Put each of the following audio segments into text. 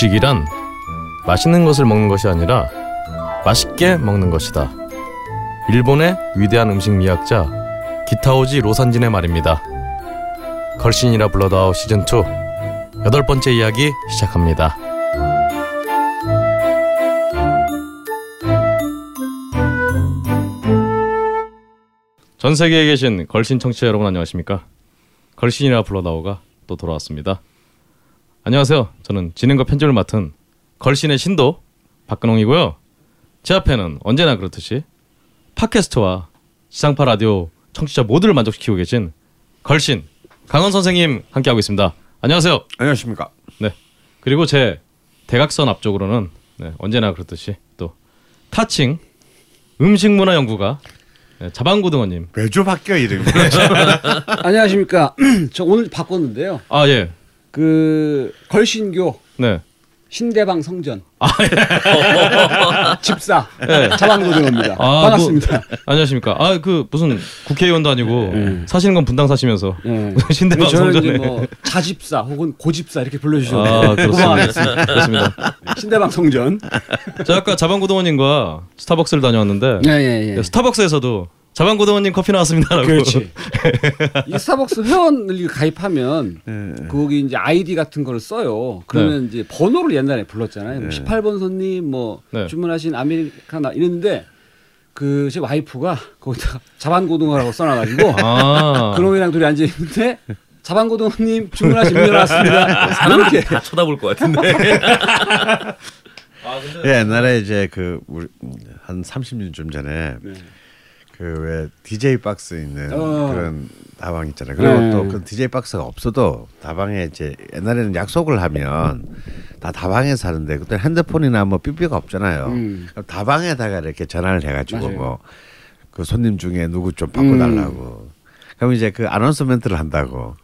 미식이란 맛있는 것을 먹는 것이 아니라 맛있게 먹는 것이다. 일본의 위대한 음식 미학자 기타오지 로산진의 말입니다. 걸신이라 불러다오 시즌2 여덟 번째 이야기 시작합니다. 전 세계에 계신 걸신 청취자 여러분 안녕하십니까? 걸신이라 불러다오가 또 돌아왔습니다. 안녕하세요. 저는 진행과 편집을 맡은 걸신의 신도 박근홍이고요. 제 앞에는 언제나 그렇듯이 팟캐스트와 지상파 라디오 청취자 모두를 만족시키고 계신 걸신 강원 선생님 함께하고 있습니다. 안녕하세요. 안녕하십니까. 네. 그리고 제 대각선 앞쪽으로는 네, 언제나 그렇듯이 또 타칭 음식 문화 연구가 네, 자방고등어님. 매주 바뀌어 이름이. 안녕하십니까. 저 오늘 바꿨는데요. 아 예. 그 걸신교 네. 신대방 성전 아 예. 집사 네. 자방고등어입니다. 아, 반갑습니다. 뭐, 안녕하십니까. 아 그 무슨 국회의원도 아니고 네. 사시는 건 분당 사시면서 네. 신대방 성전에. 뭐 자집사 혹은 고집사 이렇게 불러주셔도 아. 그렇습니다. 그렇습니다. 신대방 성전. 저 아까 자방고등어님과 스타벅스를 다녀왔는데 예 예 예. 스타벅스에서도 자방고등어님 커피 나왔습니다라고. 그렇지. 이 스타벅스 회원을 가입하면 네. 거기 이제 아이디 같은 거를 써요. 그러면 이제 번호를 옛날에 불렀잖아요. 뭐 18번 손님 뭐 네. 주문하신 아메리카나 이랬는데 그제 와이프가 거기다가 자반고등어라고 써놔가지고 아. 그놈이랑 둘이 앉아 있는데 자반고등어님 주문하신 문 열었습니다. 사람들이 이렇게 다 쳐다볼 것 같은데. 예, 옛날에 이제 그 우리 한 30년쯤 전에 네. 그왜 DJ 박스 있는 어. 그런 다방 있잖아요. 그리고 네. 또그 DJ 박스가 없어도 다방에 이제 옛날에는 약속을 하면 다 다방에 사는데 그때 핸드폰이나 뭐 삐삐가 없잖아요. 음. 그럼 다방에다가 이렇게 전화를 해가지고. 뭐 그 손님 중에 누구 좀 바꿔달라고. 그럼 이제 그 아나운서멘트를 한다고.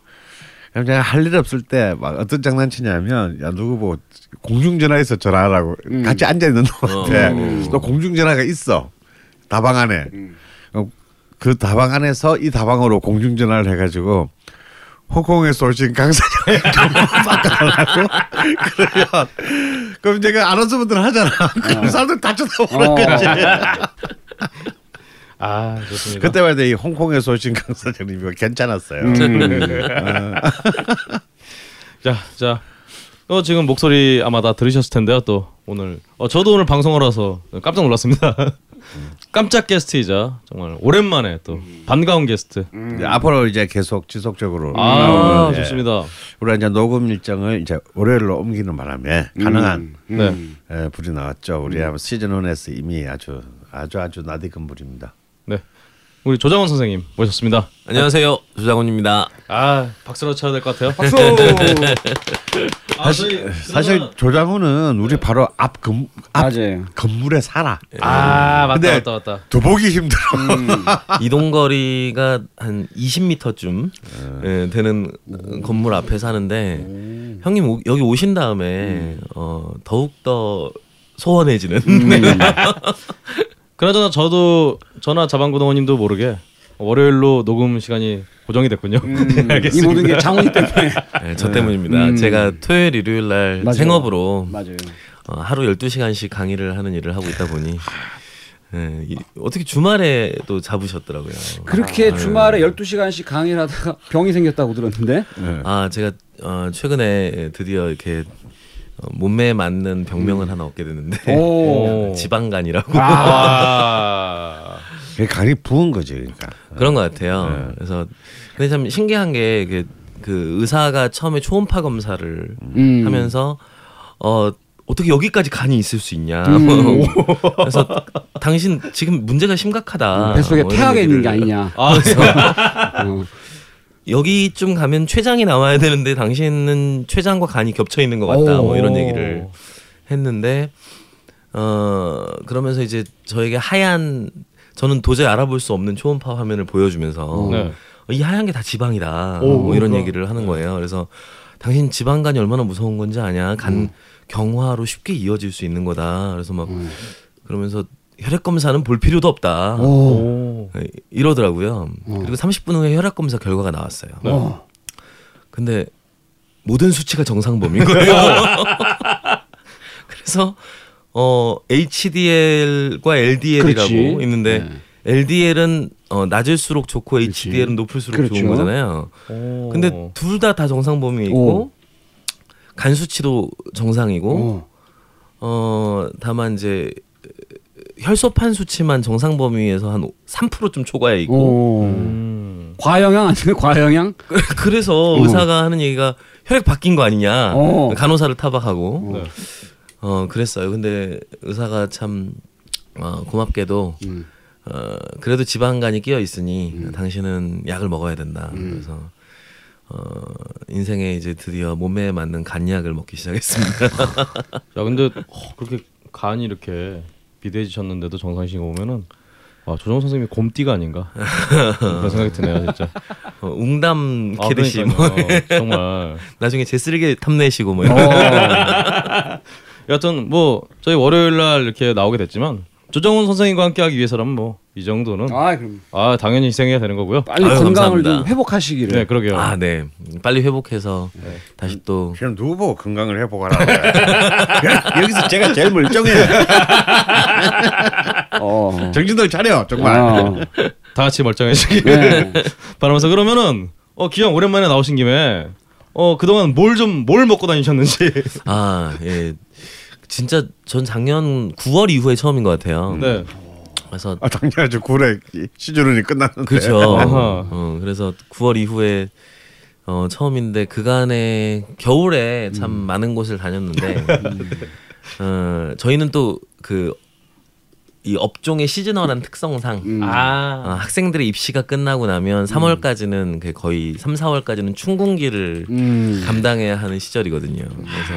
그럼 제가 할 일 없을 때 막 어떤 장난치냐면 야 누구 뭐 공중전화에서 전화하라고 음. 같이 앉아 있는 놈한테 어. 또 공중전화가 있어 다방 안에 음. 어, 그 다방 안에서 이 다방으로 공중전화를 해가지고 홍콩에서 오신 강사장님 바꿔달라고 그러면 그럼 제가 아나운서분들 하잖아 그럼 사람들 다 쳐다보는 어. 거지 아 좋습니다. 그때마다 이 홍콩에서 오신 강사장님이 괜찮았어요 자, 자. 어, 지금 목소리 아마 다 들으셨을 텐데요. 또 오늘 어, 저도 오늘 방송을 와서 깜짝 놀랐습니다. 깜짝 게스트이자 정말 오랜만에 또 반가운 게스트. 이제 앞으로 이제 계속 지속적으로 아, 나오는, 예. 좋습니다. 우리가 이제 녹음 일정을 이제 월요일로 옮기는 바람에 가능한 네. 예, 불이 나왔죠. 우리 아마 시즌 1에서 이미 아주 아주 아주 나디근 불입니다. 네. 우리 조장원 선생님 모셨습니다. 안녕하세요, 조장훈입니다. 아, 박수로 쳐야 될 것 같아요. 박수. 아, 사실 사실 조장훈은 우리 바로 앞, 건, 앞 맞아요. 건물에 살아. 아, 맞다, 근데 맞다, 맞다. 더 보기 힘들어. 이동 거리가 한 20m쯤 예, 되는 건물 앞에 사는데 형님 오- 여기 오신 다음에 어, 더욱 더 소원해지는. 그나저나 저도 저나 자방고등어님도 모르게 월요일로 녹음 시간이 고정이 됐군요. 음, 이 알겠습니다. 모든 게 장훈이 때문에. 예, 저 때문입니다. 음. 제가 토요일, 일요일 날 맞아요. 생업으로 맞아요. 어, 하루 12시간씩 강의를 하는 일을 하고 있다 보니 예, 이, 어떻게 주말에도 잡으셨더라고요. 그렇게 주말에 12시간씩 강의를 하다가 병이 생겼다고 들었는데. 아 제가 어, 최근에 드디어 이렇게 어, 몸매에 맞는 병명을 하나 얻게 됐는데 오. 지방간이라고 아. 간이 부은 거지, 그러니까. 그런 것 같아요. 그래서 근데 참 신기한 게그 그 의사가 처음에 초음파 검사를 음. 하면서 어 어떻게 여기까지 간이 있을 수 있냐. 음. 그래서 당신 지금 문제가 심각하다. 뱃속에 뭐 태아가 있는 게 아니냐. 아, 어. 여기쯤 가면 췌장이 나와야 되는데 당신은 췌장과 간이 겹쳐 있는 것 같다. 뭐 이런 얘기를 했는데 어 그러면서 이제 저에게 하얀 저는 도저히 알아볼 수 없는 초음파 화면을 보여주면서 네. 어, 이 하얀 게 다 지방이다. 오, 뭐 이런 그러니까. 얘기를 하는 거예요. 그래서 당신 지방간이 얼마나 무서운 건지 아냐? 간 음. 경화로 쉽게 이어질 수 있는 거다. 그래서 막 그러면서 혈액 검사는 볼 필요도 없다. 오. 오. 예, 이러더라고요. 어. 그리고 30분 후에 혈액 검사 결과가 나왔어요. 어. 근데 모든 수치가 정상 범인 거예요. 그래서 어 HDL과 LDL이라고 그렇지. 있는데 네. LDL은 어 낮을수록 좋고 그렇지. HDL은 높을수록 그렇죠. 좋은 거잖아요. 오. 근데 둘 다다 정상 범위에 있고 오. 간 수치도 정상이고 어. 어 다만 이제 혈소판 수치만 정상 범위에서 한 3%좀 초과해 있고 오. 음. 과영양 아니에요? 과영양? 그래서 어. 의사가 하는 얘기가 혈액 바뀐 거 아니냐 어. 간호사를 타박하고 네. 어 그랬어요 근데 의사가 참 어, 고맙게도 음. 어 그래도 지방간이 끼어 있으니 당신은 약을 먹어야 된다 음. 그래서 어 인생에 이제 드디어 몸에 맞는 간약을 먹기 시작했습니다 야 근데 어, 그렇게 간이 이렇게 비대해지셨는데도 정상이신 거 보면은 와 조정 선생님이 곰띠가 아닌가 그런 생각이 드네요 진짜. 어, 웅담 아, 캐듯이 뭐 그러니까요. 정말. 나중에 제 쓰레기 탐내시고 뭐 어. 이런 여하튼 뭐 저희 월요일 날 이렇게 나오게 됐지만 조정훈 선생님과 함께하기 위해서라면 뭐 이 정도는 아 그럼 아 당연히 희생해야 되는 거고요. 빨리 아유, 건강을 감사합니다. 좀 회복하시기를. 네 그러게요. 아, 네. 빨리 회복해서 다시 또 지금 누구 보고 건강을 회복하라 그래. 여기서 제가 제일 멀쩡해. 어. 정신들 차려 정말. 어. 다 같이 멀쩡해지기 네. 바라면서 그러면은 어 기왕 오랜만에 나오신 김에 어 그동안 뭘 좀 뭘 먹고 다니셨는지. 아, 예. 진짜 전 작년 9월 이후에 처음인 것 같아요. 네. 그래서 아, 작년에 저 9월에 시즌이 끝났는데. 그렇죠. 어, 그래서 9월 이후에 어, 처음인데 그간에 겨울에 참 많은 곳을 다녔는데 어, 저희는 또그 이 업종의 시즈널한 특성상 음. 아. 어, 학생들의 입시가 끝나고 나면 3월까지는 그 거의 3, 4월까지는 춘궁기를 음. 감당해야 하는 시절이거든요. 그래서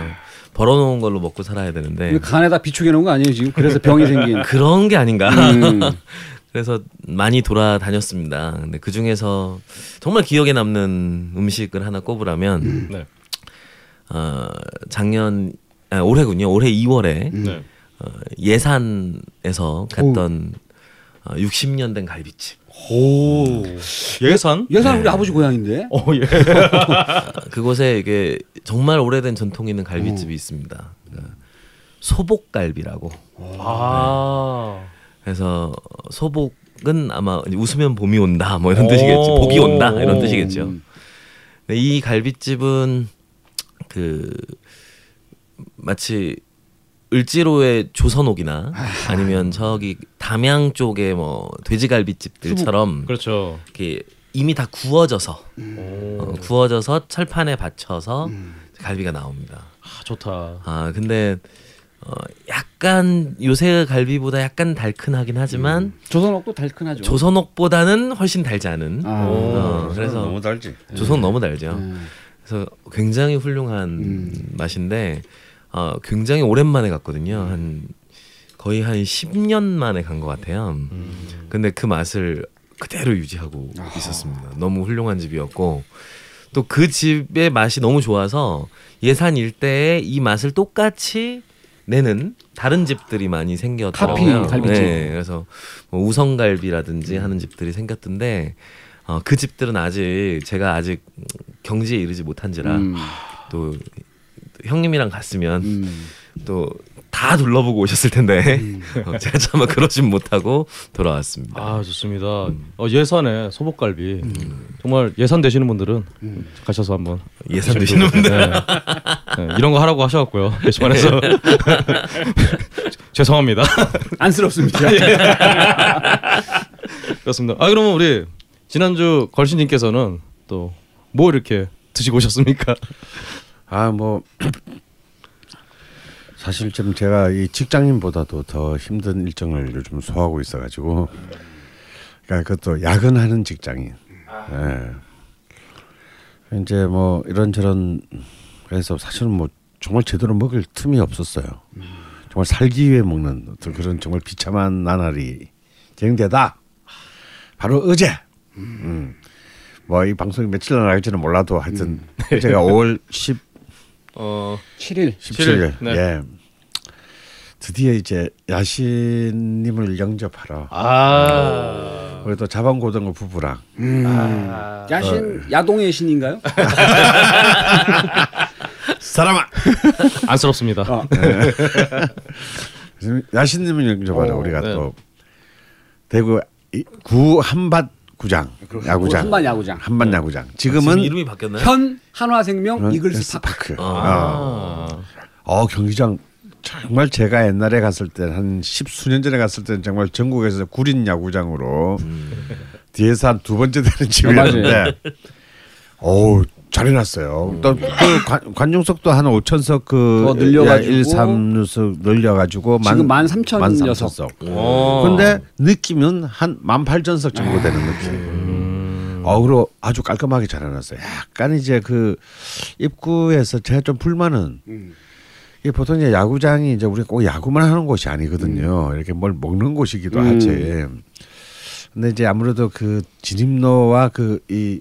벌어놓은 걸로 먹고 살아야 되는데 간에다 비축해 놓은 거 아니에요 지금? 그래서 병이 생긴. 그런 게 아닌가. 음. 그래서 많이 돌아다녔습니다. 근데 그 중에서 정말 기억에 남는 음식을 하나 꼽으라면 네. 어, 작년 아, 올해군요. 올해 2월에 네. 어, 예산에서 갔던 어, 60년 된 갈비집. 오. 예산? 예산 네. 우리 아버지 고향인데. 어 예. 그곳에 이게 정말 오래된 전통 있는 갈비집이 있습니다. 그러니까 소복갈비라고. 아. 그래서 소복은 아마 웃으면 봄이 온다 뭐 이런 뜻이겠지. 오. 복이 온다 이런 뜻이겠죠. 음. 네, 이 갈비집은 그 마치 을지로의 조선옥이나 아 니면 저기 담양 쪽에 뭐 돼지갈비집들처럼 그렇죠. 이렇게 이미 다 구워져서 오. 어, 구워져서 철판에 받쳐서 음. 갈비가 나옵니다. 아, 좋다. 아 근데 어, 약간 요새 갈비보다 약간 달큰하긴 하지만 조선옥도 달큰하죠. 조선옥보다는 훨씬 달지 않은. 아. 어, 그래서 너무 달지. 조선 너무 달죠. 음. 그래서 굉장히 훌륭한 음. 맛인데 어, 굉장히 오랜만에 갔거든요. 한 거의 한 10년 만에 간 것 같아요. 근데 그 맛을 그대로 유지하고 있었습니다. 너무 훌륭한 집이었고 또 그 집의 맛이 너무 좋아서 예산 일대에 이 맛을 똑같이 내는 다른 집들이 많이 생겼더라고요. 카피 갈비집. 네, 그래서 뭐 우성갈비라든지 하는 집들이 생겼던데 어, 그 집들은 아직 제가 아직 경지에 이르지 못한지라 음. 또 형님이랑 갔으면 음. 또다 둘러보고 오셨을 텐데 어, 제가 차마 그러진 못하고 돌아왔습니다. 아 좋습니다. 어, 예산에 소복갈비 정말 예산 되시는 분들은 가셔서 한번 예산 되시는 같아요. 네. 네, 이런 거 하라고 하셔갖고요 게시판에서 죄송합니다. 안쓰럽습니다. 그렇습니다. 아 그러면 우리 지난주 걸신님께서는 또 뭐 이렇게 드시고 오셨습니까? 아 뭐 사실 좀 제가 이 직장인보다도 더 힘든 일정을 요즘 소화하고 있어가지고 그러니까 그것도 야근하는 직장인. 예. 이제 뭐 이런저런 그래서 사실은 뭐 정말 제대로 먹을 틈이 없었어요. 정말 살기 위해 먹는 어떤 그런 정말 비참한 나날이 진행되다. 바로 어제. 음. 뭐이 방송이 며칠 나갈지는 몰라도 하여튼 제가 5월 10 어 7일 17일 네. 예. 드디어 이제 야신님을 영접하러 아. 우리 또 자방고등어 부부랑 야신 야동의 신인가요? 사람아 안쓰럽습니다. 어. 야신님을 영접하러 오, 우리가 네. 또 대구 이- 구 한밭 구장 야구장 한반 야구장. 한밭 야구장 지금 지금은 이름이 바뀌었나요? 현 한화생명 이글스 파크. 파크. 아. 어 경기장 정말 제가 옛날에 갔을 때 한 십수년 전에 갔을 때는 정말 전국에서 구린 야구장으로 뒤에서 한 두 번째 되는 집이었는데 어우 잘 해놨어요. 또 그 관 중석도 한 5천 석 그더 늘려가지고 1, 3석 늘려가지고 지금 13,000 녀석. 석 어. 근데 느낌은 한 18,000석 정도 되는 느낌. 어, 그리고 아주 깔끔하게 잘 해놨어요. 약간 이제 그 입구에서 제가 좀 불만은 음. 이게 보통 이제 야구장이 이제 우리가 꼭 야구만 하는 곳이 아니거든요. 이렇게 뭘 먹는 곳이기도 음. 하지. 근데 이제 아무래도 그 진입로와 그 이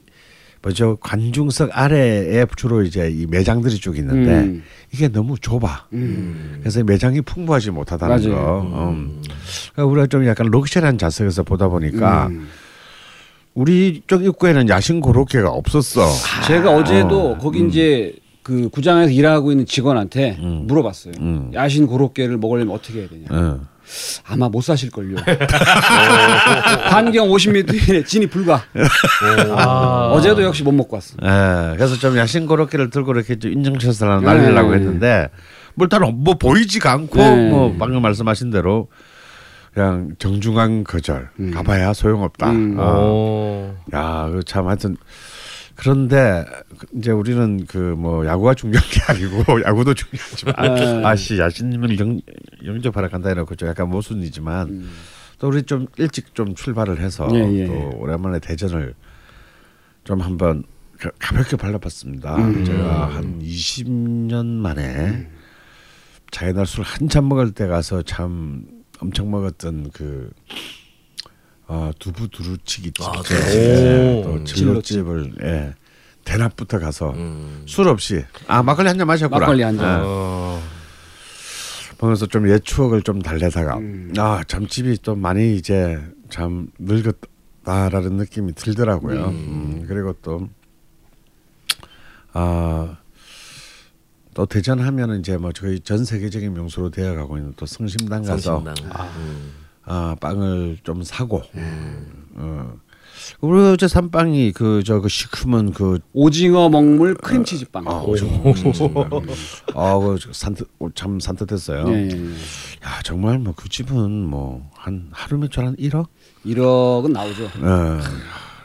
뭐죠 관중석 아래에 주로 이제 이 매장들이 쭉 있는데 음. 이게 너무 좁아. 그래서 매장이 풍부하지 못하다는 맞아요. 거. 음. 그러니까 우리가 좀 약간 럭셔리한 좌석에서 보다 보니까 음. 우리 쪽 입구에는 야신 고로케가 없었어. 제가 어제도 거기 이제 그 구장에서 일하고 있는 직원한테 음. 물어봤어요. 음. 야신 고로케를 먹으려면 어떻게 해야 되냐. 어. 아마 못 사실 걸요. 반경 50m 이내 진입 불가. 아. 어제도 역시 못 먹고 왔어. 예, 그래서 좀 야신 고로케를 들고 이렇게 좀 인증샷을 하나 날리려고 네. 했는데 뭐 일단 뭐 보이지가 않고 네. 뭐 방금 말씀하신 대로 그냥 정중한 거절 가봐야 소용없다. 음. 어. 어. 야, 그참 하여튼 그런데 그 이제 우리는 그 뭐 야구가 중요한 게 아니고 야구도 중요하지만 네. 아씨 야신님을 영, 영접하러 간다 이러고 좀 약간 모순이지만 또 우리 좀 일찍 좀 출발을 해서 예, 예. 또 오랜만에 대전을 좀 한번 가- 가볍게 발라봤습니다. 음. 제가 한 20년 만에 자기날 술 한참 먹을 때 가서 참 엄청 먹었던 그 어, 두부 두루치기 집, 아, 예, 오. 또 진로집을 예, 대낮부터 가서 음. 술 없이 아 막걸리 한 잔 마셨구나. 막걸리 한 잔. 예. 어. 보면서 좀 옛 추억을 좀 달래다가 음. 아참 집이 좀 많이 이제 참 늙었다라는 느낌이 들더라고요. 음, 그리고 또 아. 또 대전 하면은 이제 뭐 저희 전 세계적인 명소로 되어가고 있는 또 성심당 가서 성심당. 음. 아 빵을 좀 사고 어. 우리 어제 산 빵이 그 저 그 시큼한 그 오징어 먹물 크림치즈 빵. 아, 오징어 아그 산뜻 어, 참 산뜻했어요. 예, 예, 예. 야 정말 뭐 그 집은 뭐 한 하루 매출 한 1억? 1억은 나오죠. 예.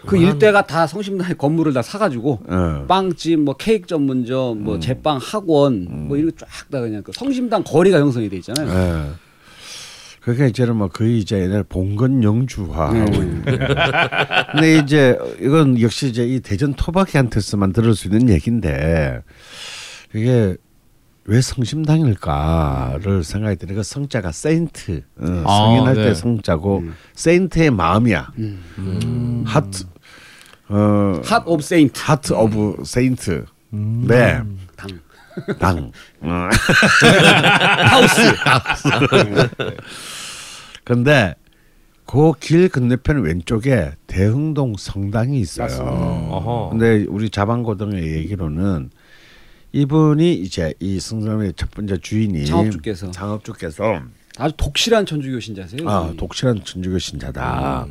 그 일대가 다 성심당의 건물을 다 사가지고 예. 빵집, 뭐 케이크 전문점, 뭐 제빵 학원, 뭐 이런 거쫙다 그냥 그 성심당 거리가 형성이 돼 있잖아요. 예. 그러니까 이제는 뭐 거의 이제 옛날 봉건 영주화하고 네. 있는데. 근데 이제 이건 역시 이제 이 대전 토박이한테서만 들을 수 있는 얘기인데 이게 왜 성심당일까를 생각이 드는 그 성자가 세인트 어, 아, 성인할 네. 때 성자고 세인트의 마음이야. 하트 어핫 오브 세인트 하트 오브 세인트 네. 당. 당. 어. 하우스. 근데 그 길 건너편 왼쪽에 대흥동 성당이 있어요. 근데 우리 자방고등의 얘기로는 이분이 이제 이 성당의 첫 번째 주인이 창업주께서. 창업주께서 아주 독실한 천주교 신자세요. 아. 독실한 천주교 신자다.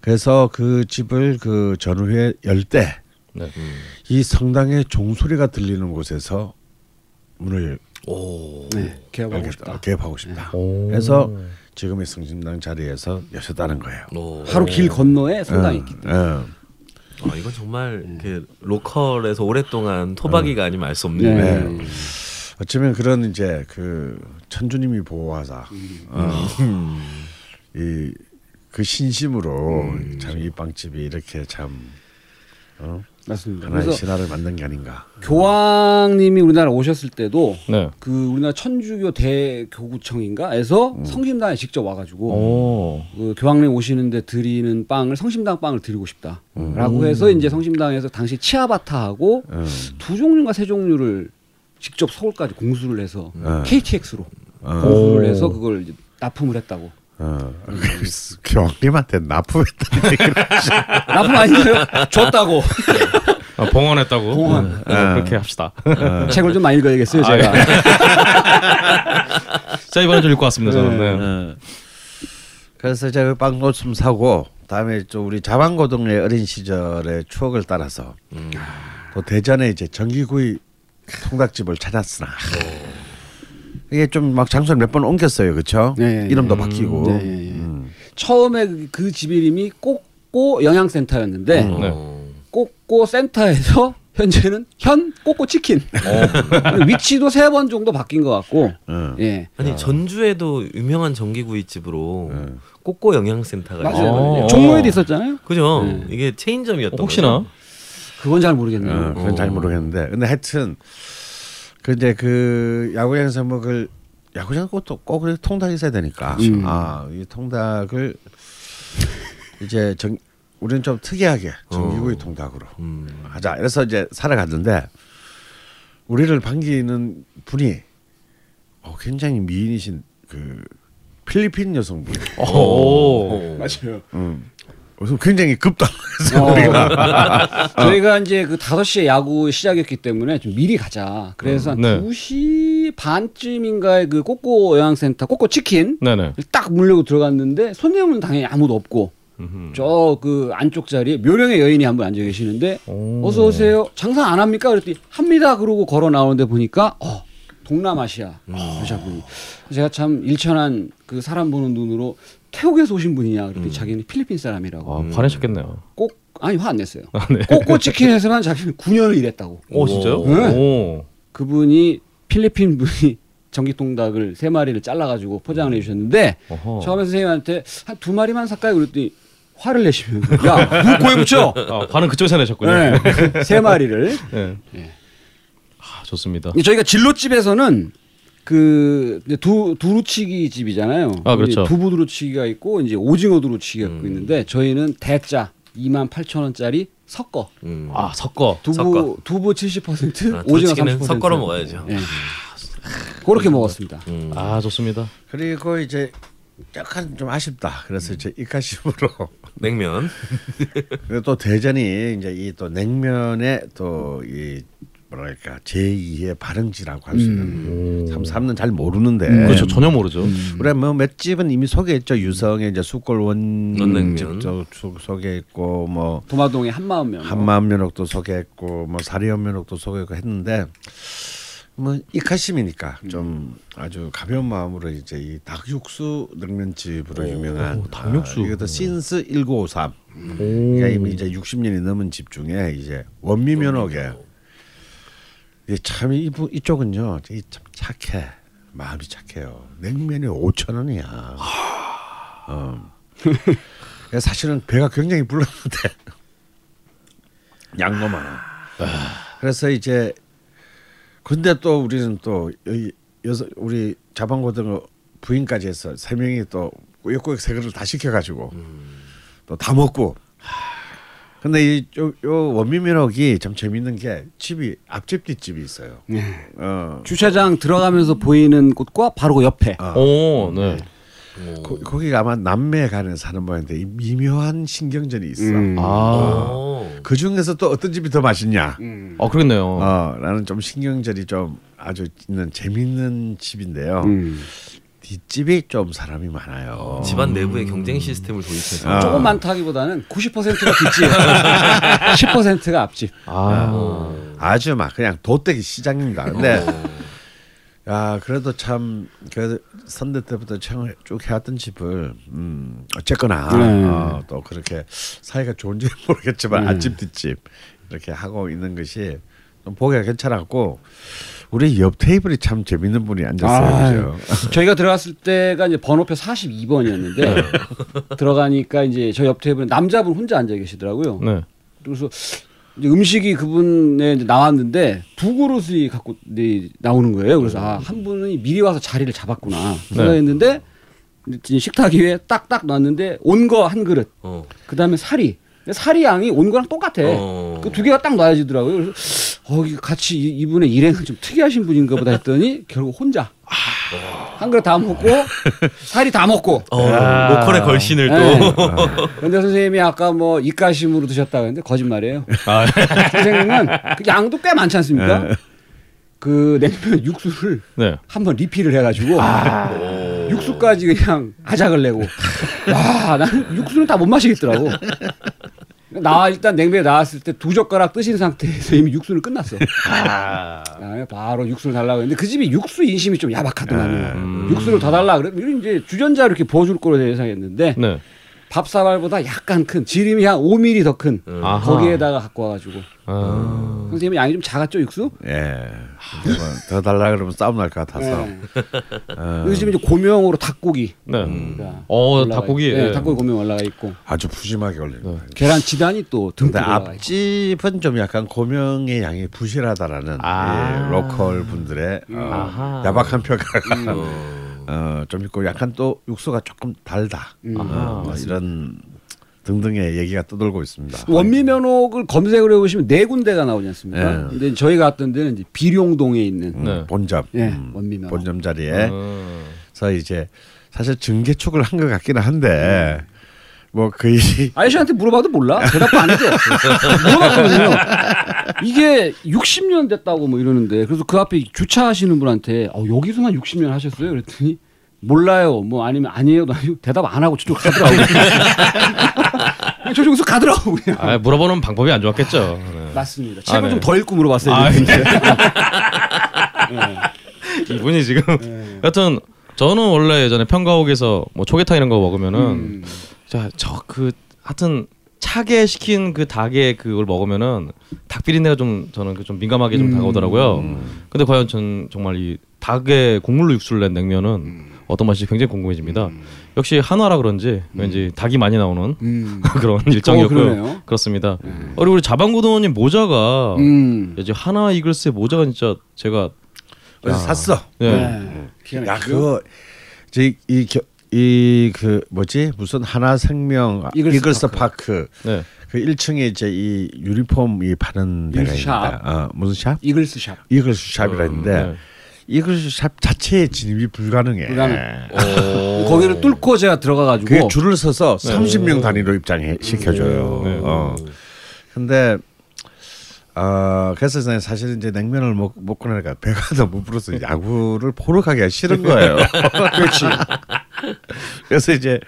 그래서 그 집을 그 전후에 열때이 네. 성당의 종소리가 들리는 곳에서 문을 오. 네, 개업하고 싶다. 개업하고 싶다. 오. 그래서 지금의 성심당 자리에서 여셨다는 거예요. 오. 바로 길 건너에 성당이 예, 있기 때문에. 예. 아, 이건 정말 이렇게 로컬에서 오랫동안 토박이가 아니면 알 수 없는. 네. 네. 어쩌면 그런 이제 그 천주님이 보호하사 어, 이그 신심으로 참이 빵집이 이렇게 참 어? 맞습니다. 하나의 그래서 신화를 만든 게 아닌가. 교황님이 우리나라 오셨을 때도 네. 그 우리나라 천주교 대교구청인가에서 음. 성심당에 직접 와가지고 오. 그 교황님 오시는데 드리는 빵을 성심당 빵을 드리고 싶다라고 음. 해서 이제 성심당에서 당시 치아바타하고 어. 두 종류인가 세 종류를 직접 서울까지 공수를 해서 어. KTX로 어. 공수를 오. 해서 그걸 이제 납품을 했다고. 어. 그래서 납품했다는 얘기를 납품 아니에요? 줬다고. 아, 봉헌했다고. 봉헌. 어, 그렇게 합시다. 책을 좀 많이 읽어야겠어요, 아, 제가. 자 이번에 좀 읽고 왔습니다. 저는. 네. 어. 그래서 제가 빵도 좀 사고 다음에 또 우리 자방고등의 어린 시절의 추억을 따라서 또 대전에 이제 전기구이 통닭집을 찾았으나 이게 좀 막 장소를 몇 번 옮겼어요, 그렇죠? 네, 이름도 음, 바뀌고. 네, 네, 네. 음. 처음에 그- 그집 이름이 꼬꼬 영양센터였는데 음. 네. 어. 꼬꼬 센터에서 현재는 현 꼬꼬 치킨. 위치도 세 번 정도 바뀐 것 같고. 어. 예. 아니 전주에도 유명한 전기구이집으로 네. 꼬꼬 영양센터가 맞아요. 어. 종로에도 있었잖아요. 그죠? 네. 이게 체인점이었던 어, 혹시나 거죠. 그건 잘 모르겠네요. 어, 그건 잘 모르겠는데 근데 하여튼 그 이제 그 야구장에서 먹을 야구장 꼭또 꼭 통닭이 있어야 되니까 음. 아이 통닭을 이제 정 우리는 좀 특이하게 전기구이 통닭으로 음. 하자 그래서 이제 사러 갔는데 우리를 반기는 분이 어, 굉장히 미인이신 그 필리핀 여성분 오. 맞아요. 음. 그래서 굉장히 급당해서 어. 우리가 저희가 이제 그 5시에 야구 시작이었기 때문에 좀 미리 가자. 그래서 한 네. 2시 반쯤인가에 그 꼬꼬 영양센터 꼬꼬 치킨. 딱 물려고 들어갔는데 손님은 당연히 아무도 없고. 저 그 안쪽 자리에 묘령의 여인이 한 분 앉아 계시는데 오. 어서 오세요. 장사 안 합니까? 그랬더니 합니다. 그러고 걸어 나오는데 보니까 어 동남아시아 여자분이 제가 참 일천한 그 사람 보는 눈으로 태국에서 오신 분이냐 그랬더니 자기는 필리핀 사람이라고 아, 화내셨겠네요. 꼭 아니 화 안 냈어요. 아, 네. 꼬꼬 치킨에서만 자기는 9년을 일했다고. 오 진짜요? 네. 오. 그분이 필리핀 분이 전기통닭을 세 마리를 잘라가지고 포장을 해주셨는데 어허. 처음에 선생님한테 한 두 마리만 살까요? 그랬더니 화를 내시면서 야 누구 코에 붙여? 아, 반은 그쪽에서 내셨군요. 네. 세 마리를. 네. 예. 아, 좋습니다. 저희가 진로집에서는 그 두 두루치기 집이잖아요. 아, 그렇죠. 두부 두루치기가 있고 이제 오징어 두루치기가 음. 있는데 저희는 대짜 2만 8천 원짜리 섞어 음. 아 섞어. 두부 섞어. 두부 70% 아, 오징어 두루치기는 30% 섞어로 먹어야죠. 예. 그렇게 먹었습니다. 음. 아 좋습니다. 그리고 이제 약간 좀 아쉽다. 그래서 이제 이카심으로 냉면. 그리고 또 대전이 이제 이 또 냉면의 또이 뭐랄까 제2의 발흥지라고 할 수 있는 참 사람은 잘 모르는데 그렇죠. 전혀 모르죠. 우리 뭐 몇 집은 이미 소개했죠 유성의 이제 숯골 원냉면. 소- 소개했고 뭐 도마동의 한마음면 한마음면옥도 소개했고 뭐 사리연면옥도 소개했고 했는데 뭐 이카심이니까 좀 아주 가벼운 마음으로 이제 이 닭육수 냉면집으로 유명한 오, 닭육수. 아, 이것도 신스 1953 오. 그러니까 이미 이제 60년이 넘은 집 중에 이제 원미면옥에 이게 참 이부 이쪽은요 이참 착해. 마음이 착해요. 냉면이 5천 원이야. 어. 그래서 사실은 배가 굉장히 불렀는데. 양도 많아. 그래서 이제 근데 또 우리는 또 여기 여섯 우리 자방고등어 부인까지 해서 세 명이 또 꾸역꾸역 세 그릇 다 시켜가지고 또다 먹고 근데 이요 요 원미면옥이 참 재밌는 게 집이 앞집 뒷집이 있어요. 네. 어 주차장 들어가면서 보이는 곳과 바로 그 옆에 아. 오, 네. 거, 거기가 아마 남매 간에 사는 모양인데 이 미묘한 신경전이 있어. 음. 아, 오. 그 중에서 또 어떤 집이 더 맛있냐? 음. 어 그렇네요. 어, 나는 좀 신경전이 좀 아주 있는 재밌는 집인데요. 음. 뒷집이 좀 사람이 많아요. 집안 내부의 경쟁 시스템을 도입해서 아. 조금 많다기보다는 90%가 뒷집, 10%가 앞집. 아, 어. 아주 막 그냥 도떼기 시장입니다. 근데 야 그래도 참 그래도 선대 때부터 쭉 해왔던 집을 음 어쨌거나 네. 어, 또 그렇게 사이가 좋은지 는 모르겠지만 네. 앞집 뒷집 이렇게 하고 있는 것이 좀 보기가 괜찮았고 우리 옆 테이블이 참 재밌는 분이 앉았어요. 그죠? 저희가 들어갔을 때가 이제 번호표 42번이었는데 들어가니까 이제 저 옆 테이블에 남자분 혼자 앉아 계시더라고요. 네. 그래서 이제 음식이 그분에 이제 나왔는데 두 그릇이 갖고 네, 나오는 거예요. 그래서 아, 한 분이 미리 와서 자리를 잡았구나 생각했는데 이제 식탁 위에 딱딱 놨는데 온 거 한 그릇, 어. 그 다음에 사리. 근데 사리 양이 온 거랑 똑같아. 어. 그두 개가 딱 놔야지더라고요. 그래서 어, 같이 이- 이분의 일행은 좀 특이하신 분인가 보다 했더니 결국 혼자 한 그릇 다 먹고 사리 다 먹고. 어, 로컬의 걸신을 또 네. 근데 선생님이 아까 뭐 입가심으로 드셨다고 했는데 거짓말이에요. 선생님은 그 양도 꽤 많지 않습니까? 그 냉면 육수를 네. 한번 리필을 해가지고 육수까지 그냥 아작을 내고 와 나는 육수는 다 못 마시겠더라고. 나 일단 냉면이 나왔을 때 두 젓가락 뜨신 상태에서 이미 육수는 끝났어. 아, 바로 육수를 달라고 했는데 그 집이 육수 인심이 좀 야박하더만요. 육수를 더 달라 그래. 이런 이제 주전자 이렇게 부어줄 거로 예상했는데 네. 밥사발보다 약간 큰 지름이 한 5mm 더큰 아하. 거기에다가 갖고 와가지고 아. 선생님이 양이 좀 작았죠 육수? 예. 뭐더 달라 그러면 싸움 날 것 같아서. 네. 요즘 이제 고명으로 닭고기. 네. 가 어, 올라가 닭고기. 있- 네, 예. 닭고기 고명 올라가 있고 아주 푸짐하게 올리는. 계란 지단이 또 있고. 앞집은 좀 약간 고명의 양이 부실하다라는 아. 이 로컬 분들의 어, 아하. 야박한 평가가 어, 좀 있고 약간 또 육수가 조금 달다 어, 뭐 이런 등등의 얘기가 떠돌고 있습니다. 원미 면옥을 검색을 해보시면 네 군데가 나오지 않습니까? 예. 근데 저희가 갔던 데는 이제 비룡동에 있는 음, 네. 본점, 예, 음, 원미 면옥. 본점 자리에 음. 서 이제 사실 증개축을 한 것 같기는 한데 뭐 거의 아저씨한테 물어봐도 몰라. 대답도 안 해줘. 물어봤거든요. 이게 60년 됐다고 뭐 이러는데 그래서 그 앞에 주차하시는 분한테 어, 여기서만 60년 하셨어요? 그랬더니 몰라요. 뭐 아니면 아니에요. 아니고 대답 안 하고 저쪽 가더라고. 그냥 저쪽에서 가더라고 그냥. 아, 물어보는 방법이 안 좋았겠죠. 네. 맞습니다. 책을 아, 네. 좀더 읽고 물어봤어요. 아, 되는데. 이분이 지금 네. 여튼 저는 원래 예전에 평가옥에서 뭐 초계탕 이런 거 먹으면은 음. 자저 그 하여튼 차게 시킨 그 닭의 그걸 먹으면은 닭 비린내가 좀 저는 그 좀 민감하게 좀 음. 다가오더라고요. 근데 과연 전 정말 이 닭의 국물로 육수를 낸 냉면은 음. 어떤 맛이 굉장히 궁금해집니다. 역시 한화라 그런지 왠지 닭이 많이 나오는 음. 그런 일정이었고요. 그러네요. 그렇습니다. 그리고 우리 자방구동원님 모자가 음. 이제 하나 이글스의 모자가 진짜 제가 어디서 샀어. 네. 네. 기가 야? 그거 이 이 그 뭐지 무슨 하나 생명 이글스 이글스, 파크, 네. 그 1층에 이제 이 유니폼 이 파는 데가 이글스 있는데 어, 무슨 샵? 이글스 샵. 이글스 샵이라 있는데 네. 이글스 샵 자체에 진입이 불가능해. 불가능. 어. 거기를 뚫고 제가 들어가가지고 그게 줄을 서서 30명 단위로 입장해 시켜줘요. 네. 어. 근데 어 그래서 저는 사실 이제 냉면을 먹, 먹고 나니까 배가 너무 불러서 야구를 보러 가기가 싫은 거예요. 그렇지. 그래서 이제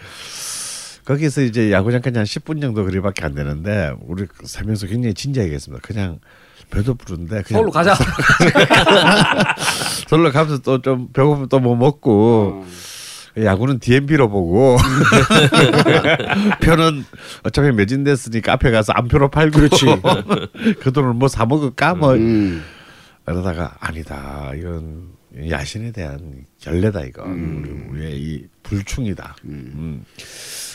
거기서 이제 야구장까지 한 10분 정도 거리밖에 안 되는데 우리 세 명서 굉장히 진지하게 했습니다. 그냥 배도 부른데 그냥 서울로 가자. 서울로 가면서 또 좀 배고프면 또 뭐 먹고 야구는 DMP로 보고 표는 어차피 매진됐으니까 앞에 가서 안표로 팔고 그렇지 그 돈을 뭐 사 먹을까 뭐 음. 그러다가 아니다 이건 야신에 대한 결례다 이거 음. 우리, 우리의 이 불충이다 음.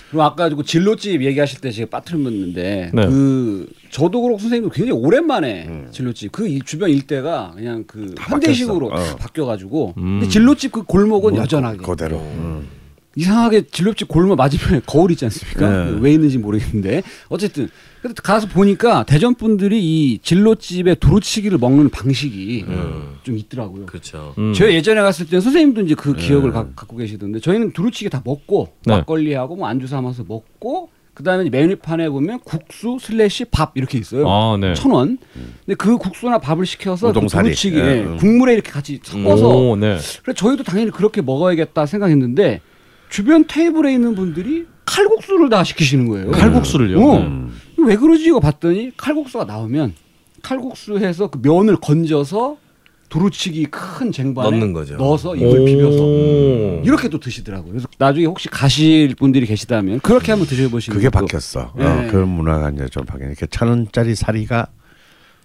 그리고 아까 그 진로집 얘기하실 때 제가 빠트렸는데 네. 그 저도 그렇고 선생님도 굉장히 오랜만에 진로집 그이 주변 일대가 그냥 그다 현대식으로 바뀌었어. 다 어. 바뀌어가지고 음. 근데 진로집 그 골목은 여전하게 그대로 음. 이상하게 진로집 골목 맞은편에 거울 있지 않습니까? 네. 왜 있는지 모르겠는데 어쨌든 가서 보니까 대전 분들이 이 진로집의 두루치기를 먹는 방식이 좀 있더라고요. 그렇죠. 음. 저 예전에 갔을 때는 선생님도 이제 그 기억을 가, 갖고 계시던데 저희는 두루치기 다 먹고 네. 막걸리하고 뭐 안주 삼아서 먹고 그다음에 메뉴판에 보면 국수 슬래시 밥 이렇게 있어요. 아, 네. 천 원. 근데 그 국수나 밥을 시켜서 그. 두루치기 예, 예, 음. 국물에 이렇게 같이 섞어서 오, 네. 그래 저희도 당연히 그렇게 먹어야겠다 생각했는데 주변 테이블에 있는 분들이 칼국수를 다 시키시는 거예요. 칼국수를요. 어. 네. 왜 그러지 이거 봤더니 칼국수가 나오면 칼국수 해서 그 면을 건져서 두루치기 큰 쟁반에 넣는 거죠. 넣어서 이걸 비벼서 오. 이렇게 또 드시더라고요. 그래서 나중에 혹시 가실 분들이 계시다면 그렇게 한번 드셔보시는 그게 것도- 바뀌었어 네. 어, 그런 문화가 이제 좀 바뀌는 이렇게 천 원짜리 사리가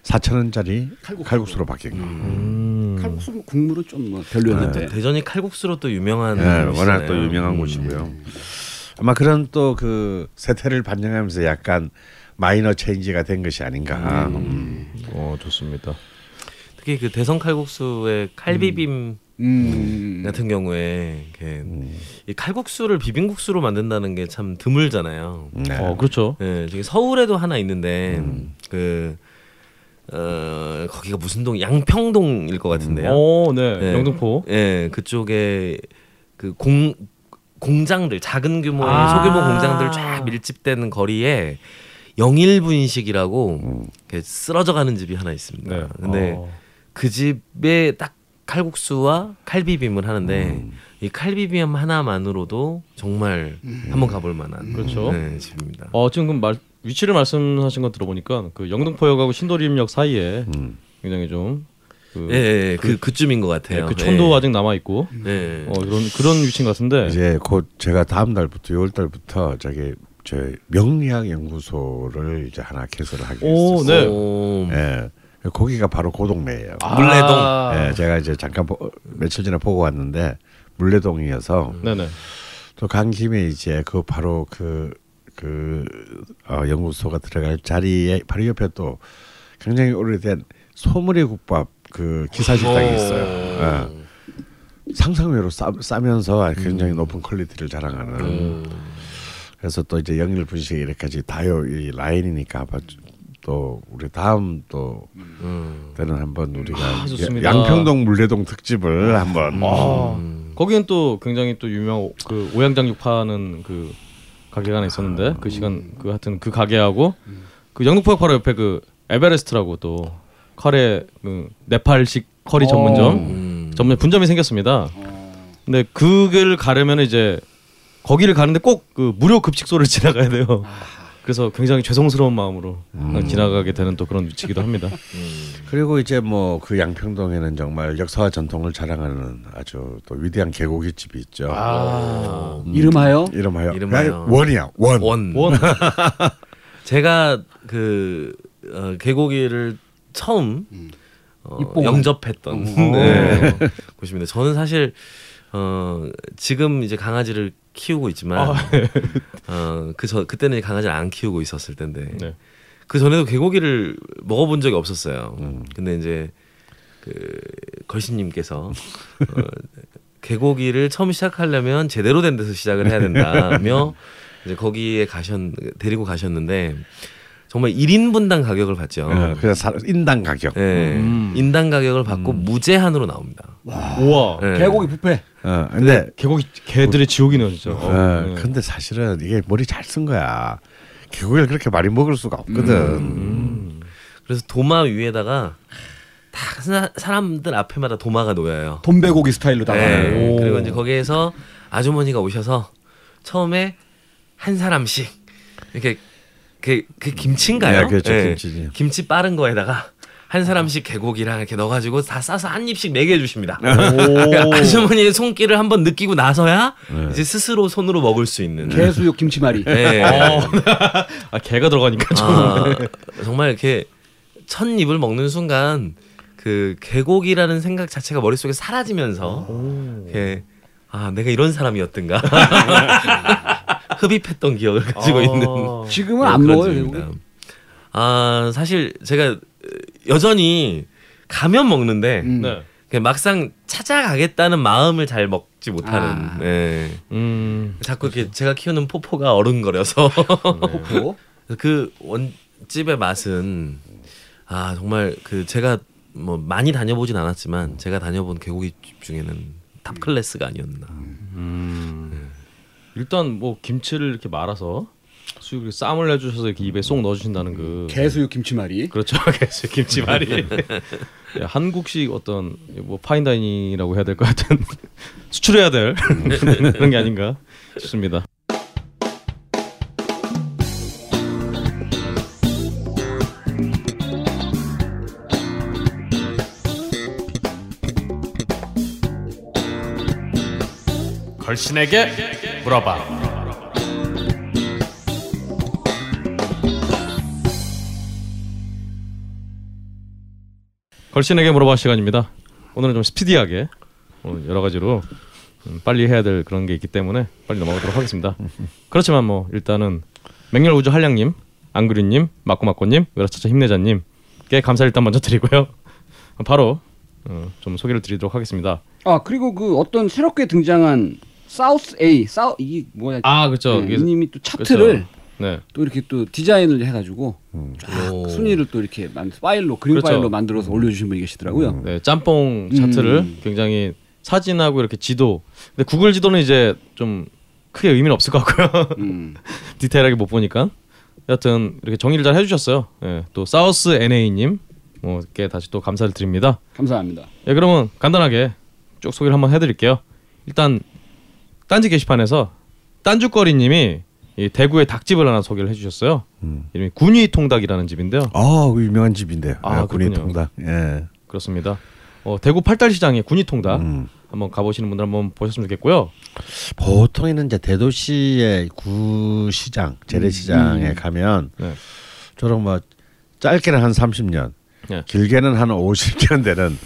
사천 원짜리 칼국수로. 칼국수 로 바뀐 거 음. 칼국수 국물은 좀 뭐 별로였는데 대전이 칼국수로 또 유명한 네. 워낙 또 유명한 음. 곳이고요. 아마 그런 또 그 세태를 반영하면서 약간 마이너 체인지가 된 것이 아닌가. 음. 어 좋습니다. 특히 그 대성 칼국수의 칼비빔 음. 같은 경우에 이렇게 이 칼국수를 비빔국수로 만든다는 게 참 드물잖아요. 네. 어 그렇죠. 예, 저기 서울에도 하나 있는데 그 어, 거기가 무슨 동 양평동일 것 같은데요. 어, 네. 네. 영등포. 예, 그쪽에 그 공 공장들 작은 규모의 아. 소규모 공장들 쫙 밀집되는 거리에 영일분식이라고 이렇게 쓰러져가는 집이 하나 있습니다. 네. 근데 어. 그 집에 딱 칼국수와 칼비빔을 하는데 이 칼비빔 하나만으로도 정말 한번 가볼 만한 그렇죠. 네, 집입니다. 어 지금 그 말, 위치를 말씀하신 거 들어보니까 그 영등포역하고 신도림역 사이에 음. 굉장히 좀 그, 예, 예, 예, 그 그 쯤인 것 네, 같아요. 그 촌도 예. 아직 남아 있고 예. 어 그런 그런 위치인 것 같은데 이제 곧 제가 다음 달부터 6월 달부터 저기 저 명리학 연구소를 이제 하나 개설을 하게 오, 됐어요. 네. 오, 예. 거기가 바로 그 동네예요. 물레동. 아. 예, 제가 이제 잠깐 보, 며칠 전에 보고 왔는데 문래동이어서 네네. 또 간 김에 이제 그 바로 그, 그, 어, 연구소가 들어갈 자리에 바로 옆에 또 굉장히 오래된 소머리 국밥 그 기사식당이 있어요. 예. 상상외로 싸, 싸면서 굉장히 높은 퀄리티를 자랑하는. 그래서 또 이제 영일 분식 이렇게까지 다요 이 라인이니까 아마 또 우리 다음 또 음. 때는 한번 우리가 아. 양평동 물레동 특집을 한번 아, 거기는 또 굉장히 또 유명 그 오양장육 파는 그 가게가 하나 있었는데 그 시간 그 하여튼 그 가게하고 그 영등포역 바로 옆에 그 에베레스트라고 또 카레 그 네팔식 커리 전문점 음. 전문 분점이 생겼습니다. 근데 그걸 가려면 이제 거기를 가는데 꼭 그 무료 급식소를 지나가야 돼요. 그래서 굉장히 죄송스러운 마음으로 지나가게 되는 또 그런 위치기도 합니다. 그리고 이제 뭐 그 양평동에는 정말 역사와 전통을 자랑하는 아주 또 위대한 개고기 집이 있죠. 아. 이름하여 이름하여 이름하여 원이야 원. 원. 원 제가 그 어, 개고기를 처음 어, 입봉한. 영접했던 오. 네, 곳입니다. 저는 사실 어, 지금 이제 강아지를 키우고 있지만 어, 그저 그때는 강아지를 안 키우고 있었을 텐데 네. 그 전에도 개고기를 먹어본 적이 없었어요. 근데 이제 그 걸신님께서 어, 개고기를 처음 시작하려면 제대로 된 데서 시작을 해야 된다며 이제 거기에 가셨 데리고 가셨는데 정말 1인분당 가격을 받죠. 어, 그래서 사- 인당 가격. 예, 음. 인당 가격을 받고 무제한으로 나옵니다. 우와 예. 개고기 뷔페. 어, 근데 개고기 개들의 지옥이네요 진짜. 어, 어, 네. 근데 사실은 이게 머리 잘 쓴 거야. 개고기를 그렇게 많이 먹을 수가 없거든. 그래서 도마 위에다가 다 사- 사람들 앞에마다 도마가 놓여요. 돈베고기 스타일로 다가. 네. 오. 그리고 이제 거기에서 아주머니가 오셔서 처음에 한 사람씩 이렇게 그, 그 김치인가요? 네, 그렇죠, 예. 김치지. 김치 빠른 거에다가 한 사람씩 개고기랑 이렇게 넣어가지고 다 싸서 한 입씩 먹여주십니다. 오. 아주머니의 손길을 한번 느끼고 나서야 이제 스스로 손으로 먹을 수 있는. 개수육 김치말이. 네. 아 개가 들어가니까 좀. 아, 정말 이렇게 첫 입을 먹는 순간 그 개고기라는 생각 자체가 머릿속에 사라지면서 이렇게 아 내가 이런 사람이었던가 흡입했던 기억을 가지고 아. 있는 지금은 네, 안 먹어요. 개고기? 아 사실 제가 여전히 가면 먹는데 음. 네. 막상 찾아가겠다는 마음을 잘 먹지 못하는 아. 네. 음. 자꾸 이렇게 제가 키우는 포포가 어른거려서 포포. 그 원집의 맛은 아 정말 그 제가 뭐 많이 다녀보진 않았지만 제가 다녀본 개고기집 중에는 top class가 아니었나. 음. 일단 뭐 김치를 이렇게 말아서 수육을 쌈을 내주셔서 이렇게 입에 쏙 넣어주신다는 그 개수육 김치말이. 그렇죠 개수 김치말이 예, 한국식 어떤 뭐 파인다이닝이라고 해야 될 것 같은 수출해야 될 그런 게 아닌가 싶습니다. 걸신에게 물어봐. 걸신에게 물어봐 시간입니다. 오늘은 좀 스피디하게 오늘 여러 가지로 음, 빨리 해야 될 그런 게 있기 때문에 빨리 넘어가도록 하겠습니다. 그렇지만 뭐 일단은 맹렬 우주 한량님 안그류님, 마코마코님, 으라차차 힘내자님께 감사 일단 먼저 드리고요. 바로 어, 좀 소개를 드리도록 하겠습니다. 아 그리고 그 어떤 새롭게 등장한 사우스 A 사우 이게 뭐야? 아 그렇죠. 네, 이게- 이님이 또 차트를 그렇죠. 네. 또 이렇게 또 디자인을 해가지고 쫙 오. 순위를 또 이렇게 만 파일로 그림 그렇죠. 파일로 만들어서 올려주신 분이 계시더라고요. 네, 짬뽕 차트를 음. 굉장히 사진하고 이렇게 지도. 근데 구글 지도는 이제 좀 크게 의미는 없을 것 같고요. 음. 디테일하게 못 보니까. 여하튼 이렇게 정리를 잘 해주셨어요. 예, 또 사우스 NA님 뭐께 다시 또 감사를 드립니다. 감사합니다. 예, 그러면 간단하게 쭉 소개를 한번 해드릴게요. 일단 딴지 게시판에서 딴주거리님이 이 대구의 닭집을 하나 소개를 해주셨어요. 음. 이름이 군위 통닭이라는 집인데요. 아, 그 유명한 집인데요. 아, 아, 군인 그렇군요. 통닭. 예. 그렇습니다. 어, 대구 팔달시장의 군위 통닭 음. 한번 가보시는 분들 한번 보셨으면 좋겠고요. 보통에는 이제 대도시의 구시장, 재래시장에 음. 가면 네. 저런 뭐 짧게는 한 30년, 네. 길게는 한 50년 되는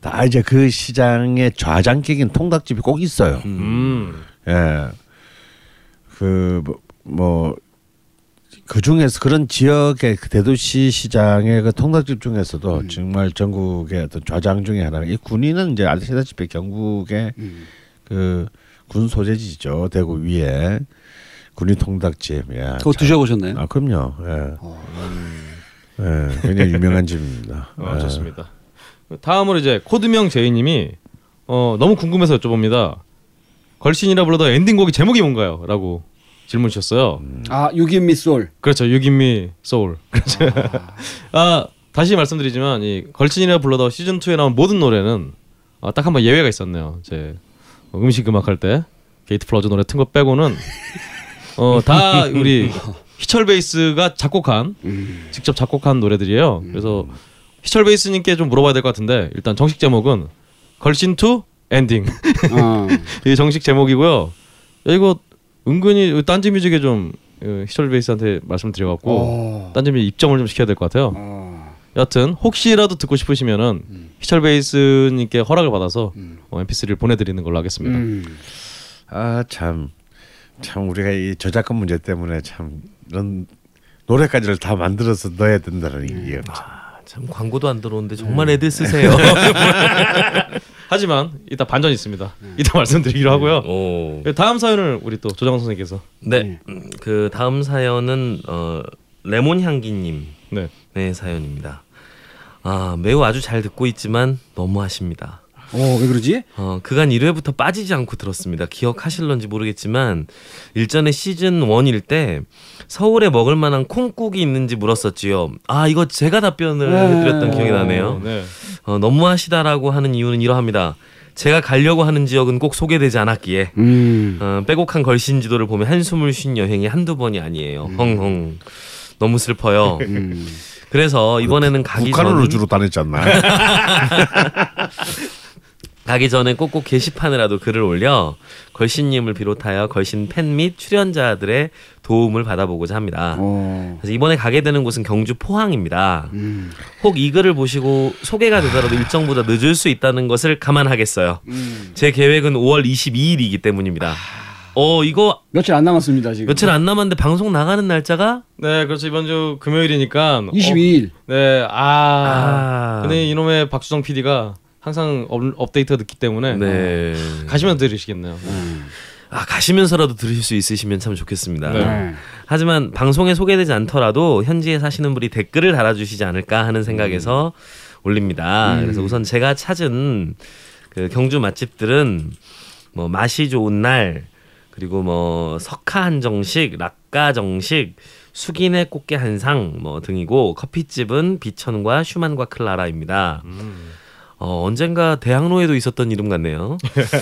다 이제 그 시장의 좌장격인 통닭집이 꼭 있어요. 음, 예. 그뭐 그 중에서 그런 지역의 그 대도시 시장의 그 통닭집 중에서도 음. 정말 전국의 어떤 좌장 중에 하나가 이 군위는 이제 아시다시피 경북의 음. 그군 소재지죠 대구 위에 군위 통닭집. 야, 그거 참- 드셔보셨나요? 아 그럼요. 예. 어, 예, 굉장히 유명한 집입니다. 어, 예. 좋습니다. 다음으로 이제 코드명 제이님이 어, 너무 궁금해서 여쭤봅니다. 걸신이라 불러도 엔딩곡이 제목이 뭔가요?라고 질문 주셨어요. 아 유기미 솔. 그렇죠. 유기미 소울. 그렇죠. 아 다시 말씀드리지만 이 걸친이라 불러도 시즌 2에 나온 모든 노래는 아, 딱 한 번 예외가 있었네요. 제 음식 음악 할 때 게이트 플라워즈 노래 튼 거 빼고는 어 다 우리 희철 베이스가 작곡한 음. 직접 작곡한 노래들이에요. 그래서 희철 베이스님께 좀 물어봐야 될 것 같은데 일단 정식 제목은 걸신 2 엔딩 어. 이 정식 제목이고요. 야, 이거 은근히 딴지 뮤직에 좀 어, 희철 베이스한테 말씀드려갖고 어. 딴지 뮤직 입점을 좀 시켜야 될 것 같아요. 어. 여하튼 혹시라도 듣고 싶으시면은 음. 희철 베이스님께 허락을 받아서 음. 어, MP3를 보내드리는 걸로 하겠습니다. 음. 아 참, 참 우리가 이 저작권 문제 때문에 참 이런 노래까지를 다 만들어서 넣어야 된다는 게 아, 참 광고도 안 들어오는데 정말 애들 쓰세요. 하지만 이따 반전 있습니다. 이따 말씀드리기로 하고요. 오. 다음 사연을 우리 또 조정원 선생님께서 네. 음, 그 다음 사연은 어, 레몬 향기님 네. 네 사연입니다. 아 매우 아주 잘 듣고 있지만 너무하십니다. 어, 왜 그러지? 어, 그간 1회부터 빠지지 않고 들었습니다. 기억하실런지 모르겠지만 일전에 시즌 1일 때 서울에 먹을 만한 콩국이 있는지 물었었지요. 아 이거 제가 답변을 네. 해드렸던 기억이 나네요. 어, 네. 어, 너무하시다라고 하는 이유는 이러합니다. 제가 가려고 하는 지역은 꼭 소개되지 않았기에 음. 어, 빼곡한 걸신 지도를 보면 한숨을 쉰 여행이 한두 번이 아니에요. 헝헝. 너무 슬퍼요. 음. 그래서 이번에는 가기 북한을 전 우주로 다녔지 않나? 가기 전에 꼭꼭 게시판에라도 글을 올려 걸신님을 비롯하여 걸신 팬 및 출연자들의 도움을 받아보고자 합니다. 어. 그래서 이번에 가게 되는 곳은 경주 포항입니다. 음. 혹이 글을 보시고 소개가 되더라도 일정보다 늦을 수 있다는 것을 감안하겠어요. 음. 제 계획은 5월 22일이기 때문입니다. 어 이거 며칠 안 남았습니다 지금. 며칠 안 남았는데 방송 나가는 날짜가 네, 그렇죠. 이번 주 금요일이니까. 어, 22일. 네, 아. 아. 근데 이놈의 박수정 PD가 항상 업, 업데이트가 늦기 때문에 네. 가시면 들으시겠네요. 음. 아 가시면서라도 들으실 수 있으시면 참 좋겠습니다. 네. 네. 하지만 방송에 소개되지 않더라도 현지에 사시는 분이 댓글을 달아주시지 않을까 하는 생각에서 올립니다. 음. 그래서 우선 제가 찾은 그 경주 맛집들은 뭐 맛이 좋은 날 그리고 뭐 석화 한정식, 락가 정식, 숙인의 꽃게 한상 뭐 등이고 커피집은 비천과 슈만과 클라라입니다. 어, 언젠가 대학로에도 있었던 이름 같네요.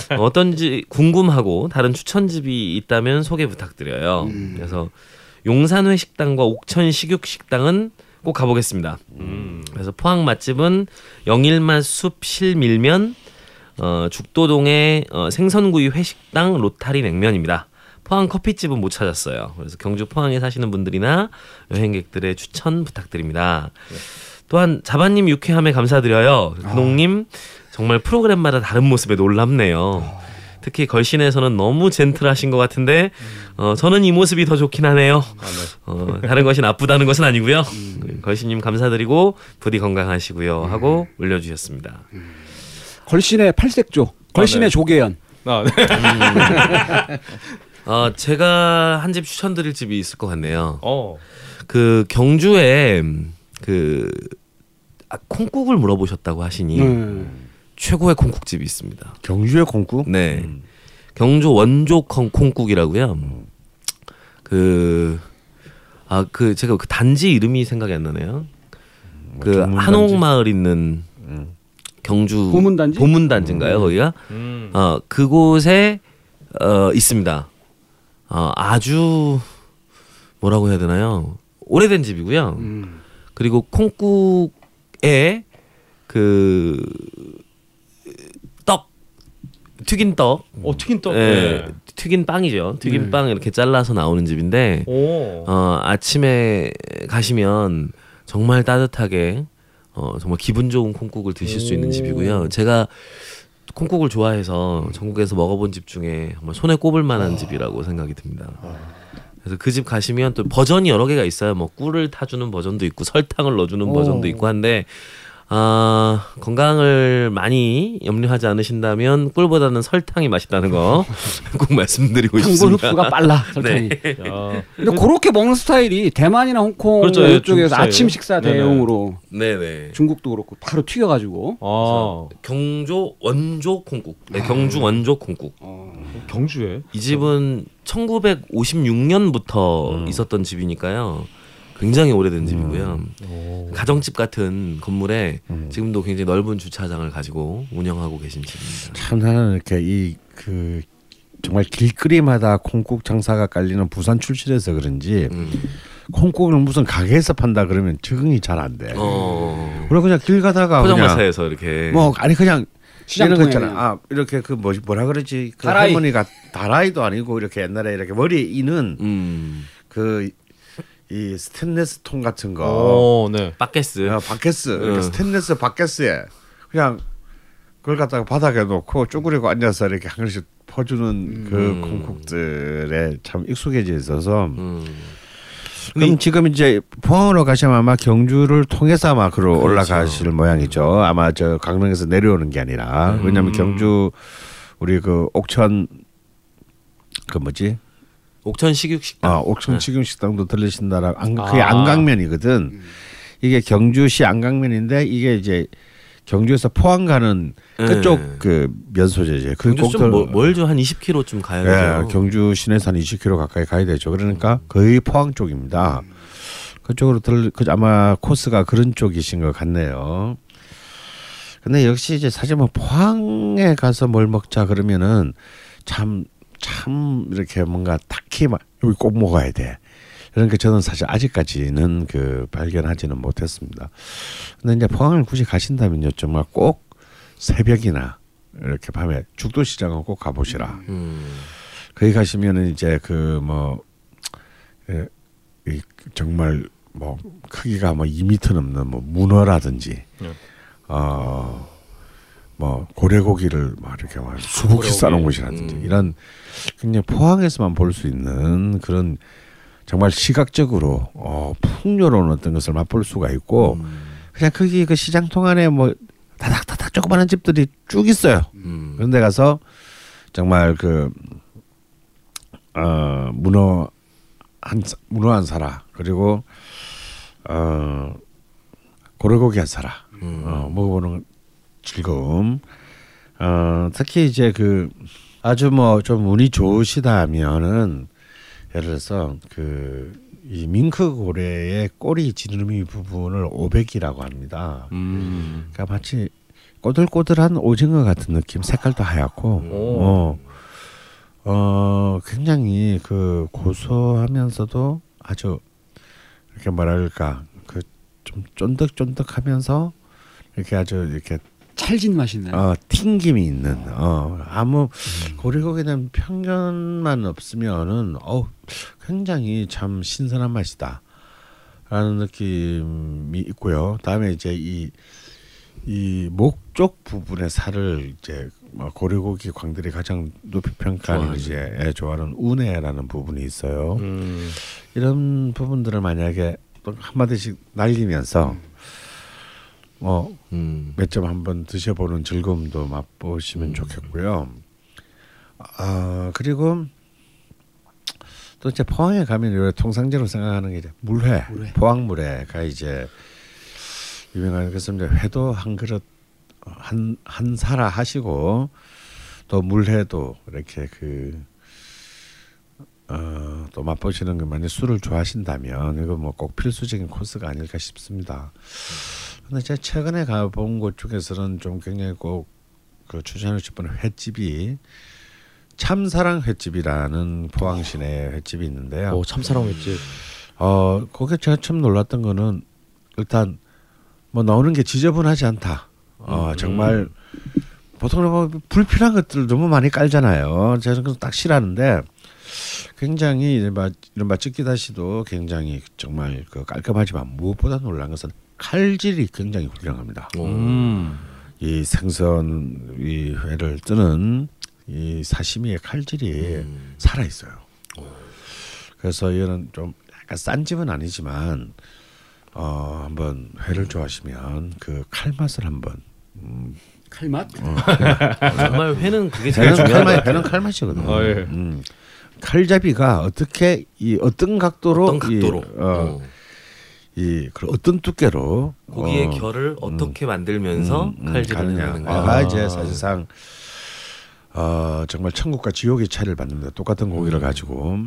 어, 어떤지 궁금하고 다른 추천집이 있다면 소개 부탁드려요. 그래서 용산회 식당과 옥천 식육 식당은 꼭 가보겠습니다. 음. 그래서 포항 맛집은 영일맛 숲 실밀면, 어, 죽도동의 어, 생선구이 회식당 로타리 냉면입니다. 포항 커피집은 못 찾았어요. 그래서 경주 포항에 사시는 분들이나 여행객들의 추천 부탁드립니다. 또한 자바님 유쾌함에 감사드려요. 근홍님 정말 프로그램마다 다른 모습에 놀랍네요. 특히 걸신에서는 너무 젠틀하신 것 같은데 어, 저는 이 모습이 더 좋긴 하네요. 어, 다른 것이 나쁘다는 것은 아니고요. 걸신님 감사드리고 부디 건강하시고요 하고 올려주셨습니다. 걸신의 팔색조, 걸신의 아, 네. 조계연. 아, 네. 어, 제가 한 집 추천드릴 집이 있을 것 같네요. 어. 그 경주에 그 아, 콩국을 물어보셨다고 하시니 음. 최고의 콩국집이 있습니다. 경주의 콩국? 네. 경주 원조 콩- 콩국이라고요. 그, 아, 그, 제가 그 단지 이름이 생각이 안 나네요. 그 전문단지? 한옥마을 있는 경주 보문단지? 보문단지인가요, 거기가? 음. 어, 그곳에 어, 있습니다. 어, 아주 뭐라고 해야 되나요? 오래된 집이고요. 음. 그리고 콩국 에 그 떡 튀긴 떡 어 튀긴 떡. 예, 네. 튀긴 빵이죠. 튀긴 네. 빵 이렇게 잘라서 나오는 집인데 오. 어, 아침에 가시면 정말 따뜻하게 어, 정말 기분 좋은 콩국을 드실 수 있는 오. 집이고요. 제가 콩국을 좋아해서 전국에서 먹어본 집 중에 정말 손에 꼽을 만한 집이라고 생각이 듭니다. 그래서 그 집 가시면 또 버전이 여러 개가 있어요. 뭐 꿀을 타주는 버전도 있고 설탕을 넣어주는 오. 버전도 있고 한데 아 건강을 많이 염려하지 않으신다면 꿀보다는 설탕이 맛있다는 거 꼭 말씀드리고 당분 싶습니다. 흡수가 빨라 설탕이. 야. 근데 그렇게 먹는 스타일이 대만이나 홍콩 그렇죠, 예, 쪽에서 중국 아침. 식사 네네. 대용으로 네네. 중국도 그렇고 바로 튀겨가지고 아. 경조 원조 콩국. 네, 경주 원조 콩국. 경주에. 이 집은 1956년부터 있었던 집이니까요. 굉장히 오래된 집이고요. 오. 가정집 같은 건물에 지금도 굉장히 넓은 주차장을 가지고 운영하고 계신 집입니다. 참 나는 이렇게 이 그 정말 길거리마다 콩국 장사가 깔리는 부산 출신에서 그런지 음. 콩국을 무슨 가게에서 판다 그러면 적응이 잘 안 돼. 어. 그리고 그냥 길 가다가 그냥 포장마차에서 이렇게 뭐 아니 그냥 시장 거 있잖아. 아 이렇게 그 뭐지 뭐라 그러지? 그 다라이. 할머니가 다라이도 아니고 이렇게 옛날에 이렇게 머리에 이는 음. 그 이 스테인레스 통 같은 거. 어, 네. 바켓스. 어, 바켓스 이렇게 응. 스테인레스 바켓스에 그냥 그걸 갖다가 바닥에 놓고 쪼그리고 앉아서 이렇게 한 그릇씩 퍼주는 그 음. 콩국들에 참 익숙해져 있어서 음. 그럼 지금 이제 포항으로 가시면 아마 경주를 통해서 아마 그로 그렇죠. 올라가실 모양이죠. 아마 저 강릉에서 내려오는 게 아니라 음. 왜냐하면 경주 우리 그 옥천 그 뭐지? 옥천 식육식당. 아 옥천 식용 식당도 들리신다라 안, 그게 아. 안강면이거든. 이게 경주시 안강면인데 이게 이제 경주에서 포항 가는 그쪽 네. 그 면소재죠. 그 경주 좀 멀- 멀죠. 한 20km 좀 가야 예, 되죠. 경주 한 20km 가까이 가야 되죠. 그러니까 거의 포항 쪽입니다. 그쪽으로 들, 그 아마 코스가 그런 쪽이신 것 같네요. 근데 역시 이제 사실 뭐 포항에 가서 뭘 먹자 그러면은 참, 참 이렇게 뭔가 딱히 막 여기 꼭 먹어야 돼. 그러니까 저는 사실 아직까지는 그 발견하지는 못했습니다. 근데 이제 포항을 굳이 가신다면요, 정말 꼭 새벽이나 이렇게 밤에 죽도 시장은 꼭 가보시라. 음. 거기 가시면은 이제 그뭐 예, 이 정말 뭐 크기가 뭐 2미터 넘는 뭐 문어라든지 네. 어 뭐 고래고기를 막 이렇게 막 수북히 고래고기. 싸놓은 곳이라든지 음. 이런 그냥 포항에서만 볼 수 있는 그런 정말 시각적으로 어 풍요로운 어떤 것을 맛볼 수가 있고 음. 그냥 거기 그 시장 통 안에 뭐 다닥다닥 조그마한 집들이 쭉 있어요. 음. 그런 데 가서 정말 그 어, 문어 한 사- 문어 한 사라 그리고 어 고래고기 한 사라 음. 어, 먹어보는 즐거움 어, 특히 이제 그 아주 뭐 좀 운이 좋으시다면은 예를 들어서 그 이 밍크 고래의 꼬리 지느러미 부분을 오백이라고 합니다. 음. 그러니까 마치 꼬들꼬들한 오징어 같은 느낌, 색깔도 하얗고, 오. 어, 어 굉장히 그 고소하면서도 아주 이렇게 뭐랄까 그 좀 쫀득쫀득하면서 이렇게 아주 이렇게 찰진 맛이 나요. 어 튕김이 있는 어 아무 고래고기에 대한 편견만 없으면은 어 굉장히 참 신선한 맛이다 라는 느낌이 있고요 다음에 이제 이 이 목쪽 부분의 살을 이제 뭐 고래고기 광들이 가장 높이 평가하는. 이제 예, 좋아하는 운해라는 부분이 있어요. 음. 이런 부분들을 만약에 또 한마디씩 날리면서 뭐 음. 몇점 한번 드셔보는 즐거움도 맛보시면 음. 좋겠고요. 아 그리고 또 이제 포항에 가면 요 통상적으로 생각하는 게 이제 물회, 물회. 포항 물회가 이제 유명한 그래서 이제 회도 한 그릇 한 한 사라 하시고 또 물회도 이렇게 그 어, 또 맛보시는 거 만약 술을 좋아하신다면 이거 뭐 꼭 필수적인 코스가 아닐까 싶습니다. 근데 제가 최근에 가본 곳 중에서는 좀 굉장히 꼭 그 추천하고 싶은 횟집이 참사랑 횟집이라는 포항 시내 횟집이 있는데요. 오 참사랑했지. 어 거기 제가 참 놀랐던 거는 일단 뭐 나오는 게 지저분하지 않다. 어 정말 보통 뭐 불필요한 것들 너무 많이 깔잖아요. 저는 그거 딱 싫어하는데 굉장히 이른바 이른바 찌끼다시도 굉장히 정말 그 깔끔하지만 무엇보다 놀란 것은 칼질이 굉장히 훌륭합니다. 음. 이 생선 이 회를 뜨는 이 사시미의 칼질이 음. 살아 있어요. 그래서 이거는 좀 약간 싼 집은 아니지만 어 한번 회를 좋아하시면 그 칼 맛을 한번 음, 칼맛? 정말 회는 그게 제일 중요한 칼맛. 회는 칼맛이거든요. 아, 예. 음. 칼잡이가 어떻게 이 어떤 각도로 어떤 각도로 이, 어, 어. 이그 어떤 두께로 고기의 어, 결을 어떻게 만들면서 음, 음, 칼질을 가느냐. 하는가. 아, 아. 이제 사실상 어, 정말 천국과 지옥의 차이를 받는다. 똑같은 고기를 음. 가지고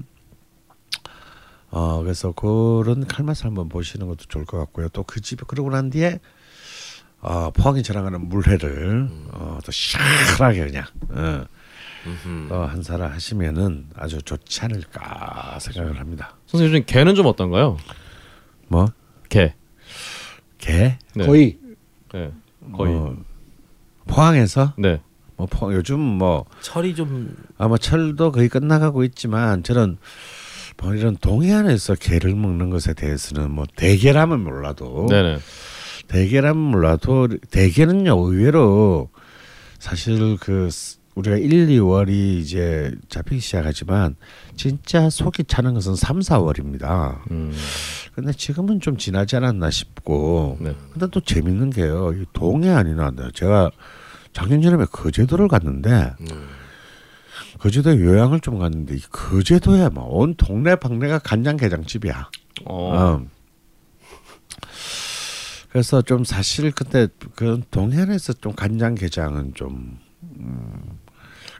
어 그래서 그런 칼맛을 한번 보시는 것도 좋을 것 같고요. 또 그 집에 그러고 난 뒤에 어, 포항이 자랑하는 물회를 어, 또 시원하게 그냥 어. 또한 사라 하시면은 아주 좋지 않을까 생각을 합니다. 선생님 요즘 개는 좀 어떤가요? 뭐 개. 개? 네. 거의 네. 거의. 어, 포항에서 네. 뭐 포항 요즘 뭐 철이 좀 아마 철도 거의 끝나가고 있지만 저는 뭐 이런 동해안에서 게를 먹는 것에 대해서는 뭐 대게라면 몰라도 네네. 대게라면 몰라도 대게는요 의외로 사실 그 스- 우리가 1, 2월이 이제 잡히기 시작하지만 진짜 속이 차는 것은 3, 4월입니다. 음. 근데 지금은 좀 지나지 않았나 싶고 네. 근데 또 재밌는 게요. 이 동해안이나 제가 작년 여름에 거제도를 갔는데 음. 거제도에 요양을 좀 갔는데 이 거제도에 막 온 동네 방네가 간장게장집이야. 어. 어. 그래서 좀 사실 그때 그 동해안에서 좀 간장게장은 좀 음,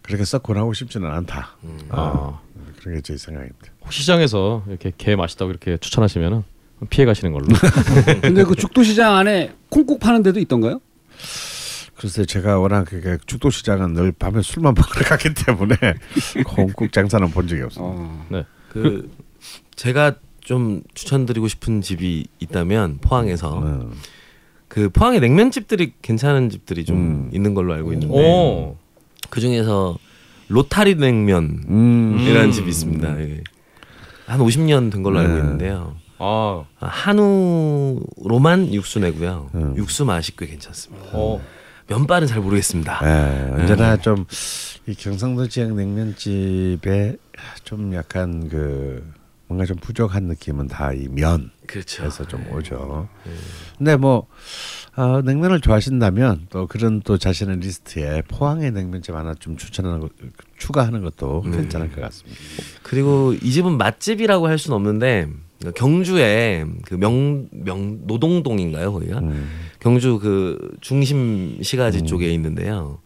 그렇게 썩 권하고 싶지는 않다. 음. 아. 그런 게 제 생각입니다. 시장에서 이렇게 게 맛있다고 이렇게 추천하시면은 피해 가시는 걸로. 근데 그 죽도시장 안에 콩국 파는 데도 있던가요? 그래서 제가 워낙 그게 죽도시장은 늘 밤에 술만 먹으러 갔기 때문에 콩국 장사는 본 적이 없습니다. 어. 그 제가 좀 추천드리고 싶은 집이 있다면 포항에서 어. 그 포항에 냉면집들이 괜찮은 집들이 좀 음. 있는 걸로 알고 있는데 오. 그 중에서 로타리 냉면이라는 음. 집이 있습니다. 예. 한 50년 된 걸로 알고 네. 있는데요. 아. 아, 한우로만 육수 내고요. 음. 육수 맛이 꽤 괜찮습니다. 어. 면발은 잘 모르겠습니다. 예, 언제나 좀이 경상도 지역 냉면집에 좀 약간 그 뭔가 좀 부족한 느낌은 다 이 면에서 그렇죠. 좀 오죠. 근데 뭐 어, 냉면을 좋아하신다면 또 그런 또 자신의 리스트에 포항의 냉면집 하나 좀 추천하는 것 추가하는 것도 음. 괜찮을 것 같습니다. 그리고 이 집은 맛집이라고 할 수는 없는데 경주에 그 명 명 노동동인가요 거기가 음. 경주 그 중심 시가지 쪽에 있는데요.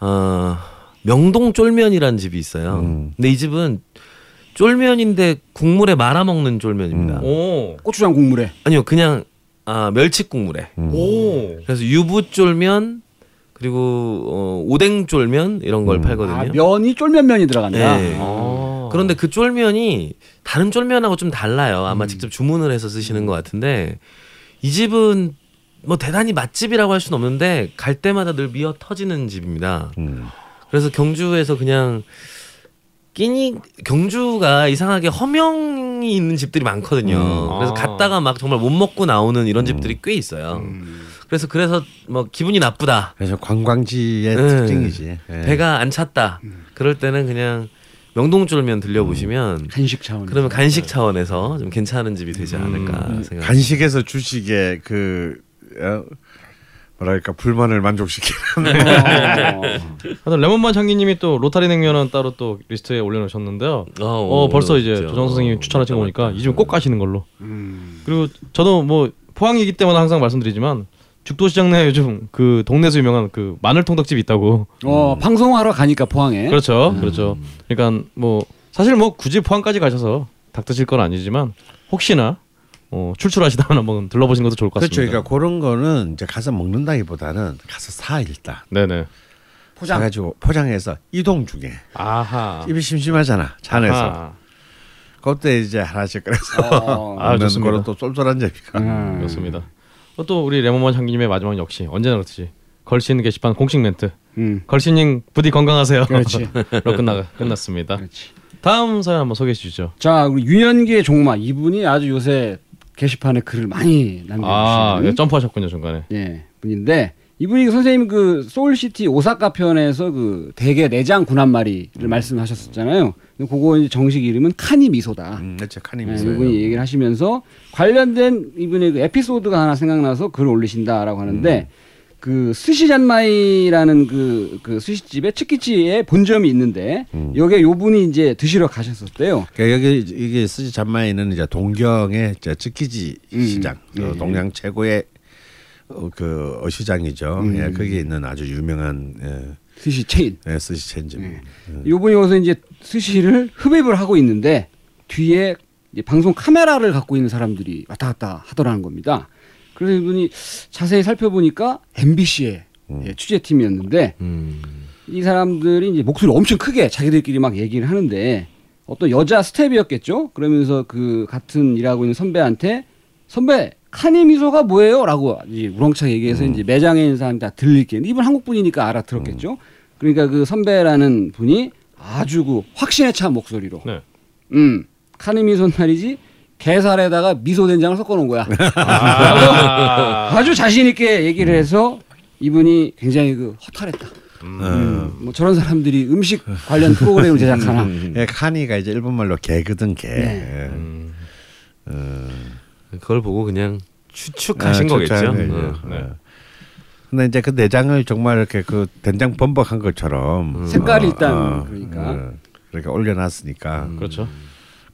어 명동 쫄면이라는 집이 있어요. 음. 근데 이 집은 쫄면인데 국물에 말아 먹는 쫄면입니다. 음. 오. 고추장 국물에 아니요 그냥 아 멸치 국물에. 음. 오. 그래서 유부 쫄면 그리고 어, 오뎅 쫄면 이런 걸 음. 팔거든요. 아, 면이 쫄면면이 들어간다. 네. 아. 그런데 그 쫄면이 다른 쫄면하고 좀 달라요. 아마 음. 직접 주문을 해서 쓰시는 것 같은데 이 집은 뭐 대단히 맛집이라고 할 수는 없는데 갈 때마다 늘 미어 터지는 집입니다. 음. 그래서 경주에서 그냥 끼니 경주가 이상하게 허명이 있는 집들이 많거든요. 음. 그래서 아. 갔다가 막 정말 못 먹고 나오는 이런 집들이 꽤 있어요. 그래서 그래서 뭐 기분이 나쁘다. 그래서 관광지의 네. 특징이지. 예. 배가 안 찼다. 그럴 때는 그냥 명동쫄면 들려보시면 간식 차원. 그러면 간식 차원에서 좀 괜찮은 집이 되지 않을까 음, 생각. 간식에서 주식의 그 어, 뭐랄까 불만을 만족시키는 어. 하여튼 레몬만 장기님이 또 로타리 냉면은 따로 또 리스트에 올려놓으셨는데요. 어, 벌써 이제. 조정 선생님이 추천하신 거 보니까 이 집 꼭 가시는 걸로. 음. 그리고 저도 뭐 포항이기 때문에 항상 말씀드리지만 죽도시장 내 요즘 그 동네에서 유명한 그 마늘 통닭집이 있다고. 어, 방송하러 가니까 포항에. 그렇죠, 그렇죠. 그러니까 뭐 사실 뭐 굳이 포항까지 가셔서 닭 드실 건 아니지만 혹시나 어, 출출하시다면 한번 들러보시는 것도 좋을 것 그렇죠. 같습니다. 그러니까 그런 거는 이제 가서 먹는다기보다는 가서 사 일단 네네. 포장. 사가지고 포장해서 이동 중에 아하. 입이 심심하잖아 차 안에서 아하. 그때 이제 하나씩 꺼내서 어. 아, 먹는 좋습니다. 거로 또 쏠쏠한 재미가 음. 그렇습니다. 또 우리 레몬만 장기님의 마지막 역시 언제나 그렇듯이 걸신 게시판 공식 멘트. 음. 걸신님 부디 건강하세요. 그렇지. 로 끝나 끝났습니다. 그렇지. 다음 사연 한번 소개해 주시죠. 자, 우리 유연기의 종마 이분이 아주 요새 게시판에 글을 많이 남겨주시는 아, 예, 점프하셨군요 중간에. 예, 분인데 이분이 선생님 그 소울시티 오사카 편에서 그 대게 내장 군함말이를 말씀하셨었잖아요. 근데 그거 이제 정식 이름은 카니 미소다. 음, 그렇죠. カニ 네, 있어요. 이분이 얘기를 하시면서 관련된 이분의 그 에피소드가 하나 생각나서 글을 올리신다라고 하는데 그 스시잔마이라는 그, 그 스시집에 츠키지에 본점이 있는데 여기에 요 분이 이제 드시러 가셨었대요. 그러니까 여기 이게 스시 잔마이는 이제 동경의 이제 츠키지 음. 시장, 어, 예. 동양 최고의 어, 그 어시장이죠. 음. 예, 거기에 있는 아주 유명한 예, 스시 체인. 예, 스시 체인점. 네. 요분이 와서 이제 스시를 흡입을 하고 있는데 뒤에 방송 카메라를 갖고 있는 사람들이 왔다 갔다 하더라는 겁니다. 그래서 이분이 자세히 살펴보니까 MBC의 예, 취재팀이었는데 음. 이 사람들이 이제 목소리 엄청 크게 자기들끼리 막 얘기를 하는데 어떤 여자 스텝이었겠죠. 그러면서 그 같은 일하고 있는 선배한테 선배 카니 미소가 뭐예요?라고 이제 우렁차게 얘기해서 이제 매장에 있는 사람 다 들릴게. 이분 한국 분이니까 알아들었겠죠. 그러니까 그 선배라는 분이 아주 그 확신에 찬 목소리로, 네. 음 카니 미소 날이지 게살에다가 미소 된장을 섞어 놓은 거야. 아, 아주 자신 있게 얘기를 해서 이분이 굉장히 그 허탈했다. 음, 뭐 저런 사람들이 음식 관련 프로그램을 제작하나. 예, 카니가 이제 일본 말로 개거든 개. 네. 예. 음, 그걸 보고 그냥 추측하신 아, 거겠죠. 어. 네. 예. 근데 이제 그 내장을 정말 이렇게 그 된장 범벅한 것처럼 색깔이 어, 일단 어, 그러니까. 어, 이렇게 올려놨으니까 그렇죠.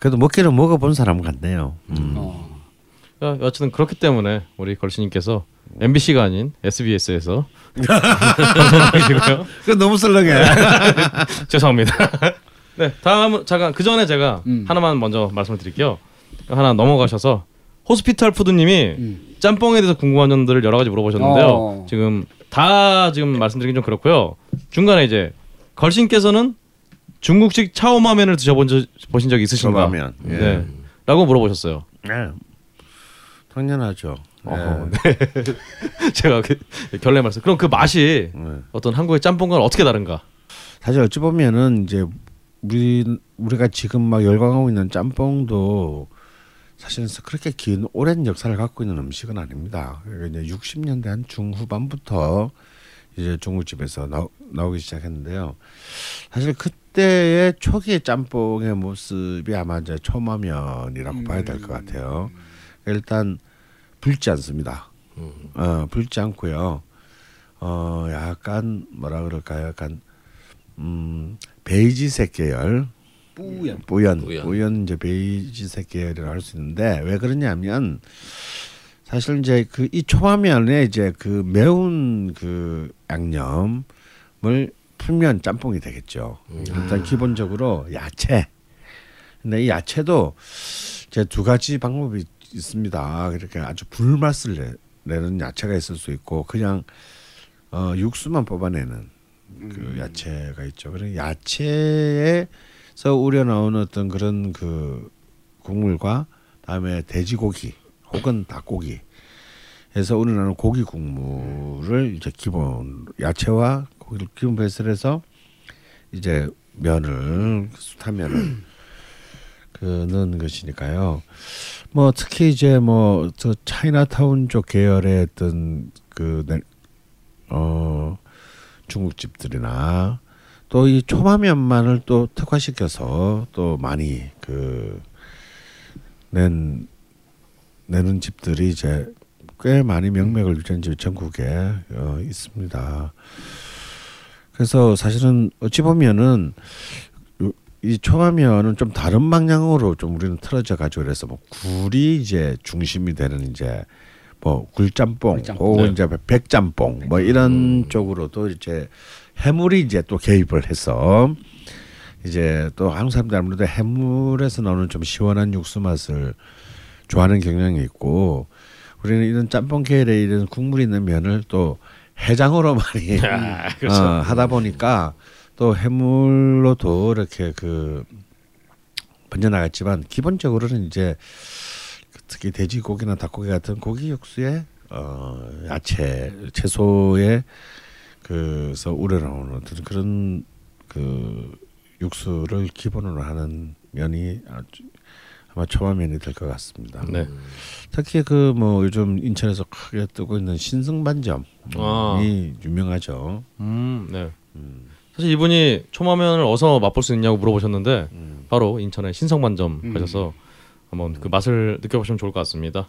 그래도 먹기는 먹어본 사람 같네요. 음. 어. 야, 어쨌든 그렇기 때문에 우리 걸신님께서 MBC가 아닌 SBS에서. 그 너무 썰렁해. 죄송합니다. 네, 다음 잠깐 그 전에 제가 음. 하나만 먼저 말씀을 드릴게요. 하나 넘어가셔서 호스피탈 푸드님이 음. 짬뽕에 대해서 궁금한 점들을 여러 가지 물어보셨는데요. 어. 지금 다 지금 말씀드리긴 좀 그렇고요. 중간에 이제 걸신께서는 중국식 차오마면을 드셔본 적 보신 적 있으신가? 차오마면, 예. 네. 라고 물어보셨어요. 네. 당연하죠. 어허, 네. 제가 그 결례 말씀. 그럼 그 맛이 네. 어떤 한국의 짬뽕과는 어떻게 다른가? 사실 어찌 보면은 이제 우리 우리가 지금 막 열광하고 있는 짬뽕도 사실은 그렇게 긴 오랜 역사를 갖고 있는 음식은 아닙니다. 그러니까 이제 60년대 한 중후반부터 이제 중국집에서 나, 나오기 시작했는데요. 사실 그 때의 초기의 짬뽕의 모습이 아마 이제 초마면이라고 봐야 될 것 같아요. 일단 붉지 않습니다. 어, 붉지 않고요. 어, 약간 뭐라 그럴까요? 약간 음, 베이지색 계열, 뿌연. 뿌연, 뿌연. 뿌연 이제 베이지색 계열이라고 할 수 있는데 왜 그러냐면 사실 이제 그 이 초화면에 이제 그 매운 그 양념을 풀면 짬뽕이 되겠죠. 일단 기본적으로 야채. 근데 이 야채도 이제 두 가지 방법이 있습니다. 이렇게 아주 불맛을 내, 내는 야채가 있을 수 있고 그냥 어, 육수만 뽑아내는 그 야채가 있죠. 그런 야채에서 우려 나오는 어떤 그런 그 국물과 다음에 돼지고기 혹은 닭고기 해서 우러나는 고기 국물을 이제 기본 야채와 고기를 기본 베이스로 해서 이제 면을 숱하면을 그 넣은 것이니까요. 뭐 특히 이제 뭐 저 차이나타운 쪽 계열의 어떤 그어 중국집들이나 또 이 초마면만을 또 특화시켜서 또 많이 그 낸 내는 집들이 이제 꽤 많이 명맥을 유지한 집이 전국에 어, 있습니다. 그래서 사실은 어찌 보면은 요- 이 초마면은 좀 다른 방향으로 좀 우리는 틀어져 가지고 그래서 뭐 굴이 이제 중심이 되는 이제 뭐 굴짬뽕 굴짬뽕. 혹은 네. 이제 백짬뽕 뭐 이런 쪽으로도 이제 해물이 이제 또 개입을 해서 이제 또 한국 사람들 아무래도 해물에서 나오는 좀 시원한 육수 맛을 좋아하는 경향이 있고 우리는 이런 짬뽕 계열의 이런 국물 있는 면을 또 해장으로 많이 아, 그렇죠. 어, 하다 보니까 또 해물로도 이렇게 그 번져나갔지만 기본적으로는 이제 특히 돼지고기나 닭고기 같은 고기 육수에 어 야채 채소에 그서 우러나오는 어떤 그런 그 육수를 기본으로 하는 면이 아주 아마 초마면이 될 것 같습니다. 네. 특히 그 뭐 요즘 인천에서 크게 뜨고 있는 신승반점이 아. 유명하죠. 음, 네. 사실 이분이 초마면을 어디서 맛볼 수 있냐고 물어보셨는데 바로 인천의 신성반점 음. 가셔서 한번 그 맛을 느껴보시면 좋을 것 같습니다.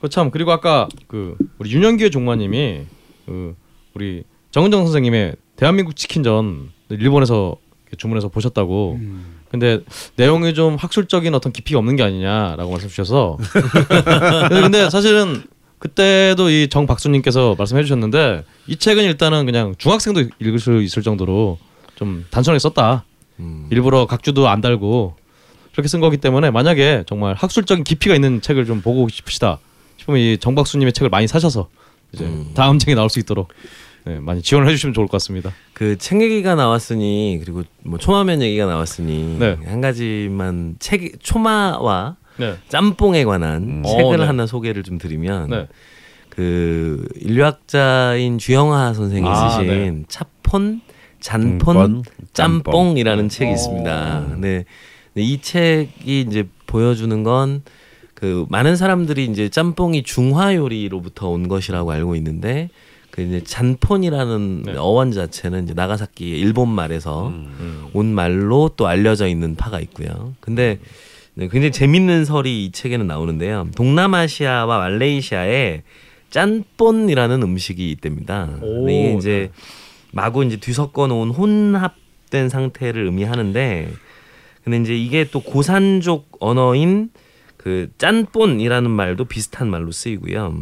그참 그리고 아까 그 우리 윤영기의 종마님이 그 우리 정은정 선생님의 대한민국 치킨전 일본에서 주문해서 보셨다고. 음. 근데 내용이 좀 학술적인 어떤 깊이가 없는 게 아니냐라고 말씀 주셔서 근데 사실은 그때도 이 정박수님께서 말씀해 주셨는데 이 책은 일단은 그냥 중학생도 읽을 수 있을 정도로 좀 단순하게 썼다. 음. 일부러 각주도 안 달고 그렇게 쓴 거기 때문에 만약에 정말 학술적인 깊이가 있는 책을 좀 보고 싶으시다 싶으면 이 정박수님의 책을 많이 사셔서 이제 음. 다음 책이 나올 수 있도록 네, 많이 지원을 해주시면 좋을 것 같습니다. 그 책 얘기가 나왔으니 그리고 뭐 초마면 얘기가 나왔으니 네. 한 가지만 책 초마와 네, 짬뽕에 관한 음. 책을 어, 네. 하나 소개를 좀 드리면 네, 그 인류학자인 주영하 선생이 아, 쓰신 네. 차폰 잔폰 음, 짬뽕 이라는 네. 책이 어. 있습니다. 네. 네, 이 책이 이제 보여주는 건 그 많은 사람들이 이제 짬뽕이 중화 요리로부터 온 것이라고 알고 있는데 그 이제 잔폰이라는 네. 어원 자체는 이제 나가사키 일본 말에서 음. 온 말로 또 알려져 있는 파가 있고요. 근데 네, 굉장히 재밌는 설이 이 책에는 나오는데요. 동남아시아와 말레이시아에 짠본이라는 음식이 있답니다. 오, 이게 이제 마구 이제 뒤섞어 놓은 혼합된 상태를 의미하는데 근데 이제 이게 또 고산족 언어인 그 짠본이라는 말도 비슷한 말로 쓰이고요.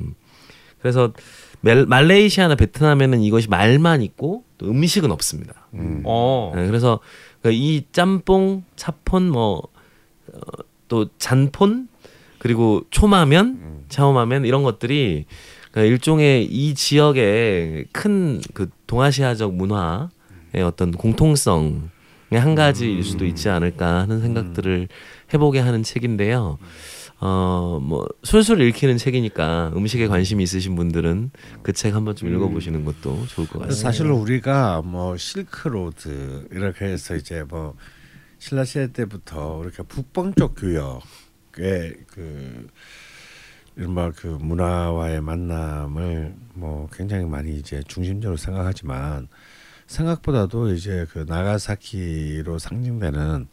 그래서 멜- 말레이시아나 베트남에는 이것이 말만 있고 또 음식은 없습니다. 음. 어, 네, 그래서 그이 짬뽕, 차폰, 뭐 또 잔폰 그리고 초마면, 차오마면 이런 것들이 그 일종의 이 지역의 큰 그 동아시아적 문화의 어떤 공통성의 한 가지일 수도 있지 않을까 하는 생각들을 해보게 하는 책인데요. 어, 뭐 술술 읽히는 책이니까 음식에 관심이 있으신 분들은 그 책 한번 좀 읽어보시는 것도 좋을 것 같습니다. 사실 우리가 뭐 실크로드 이렇게 해서 이제 뭐 신라 시대 때부터 이렇게 북방 쪽 교역의 그 이른바 그 문화와의 만남을 뭐 굉장히 많이 이제 중심적으로 생각하지만 생각보다도 이제 그 나가사키로 상징되는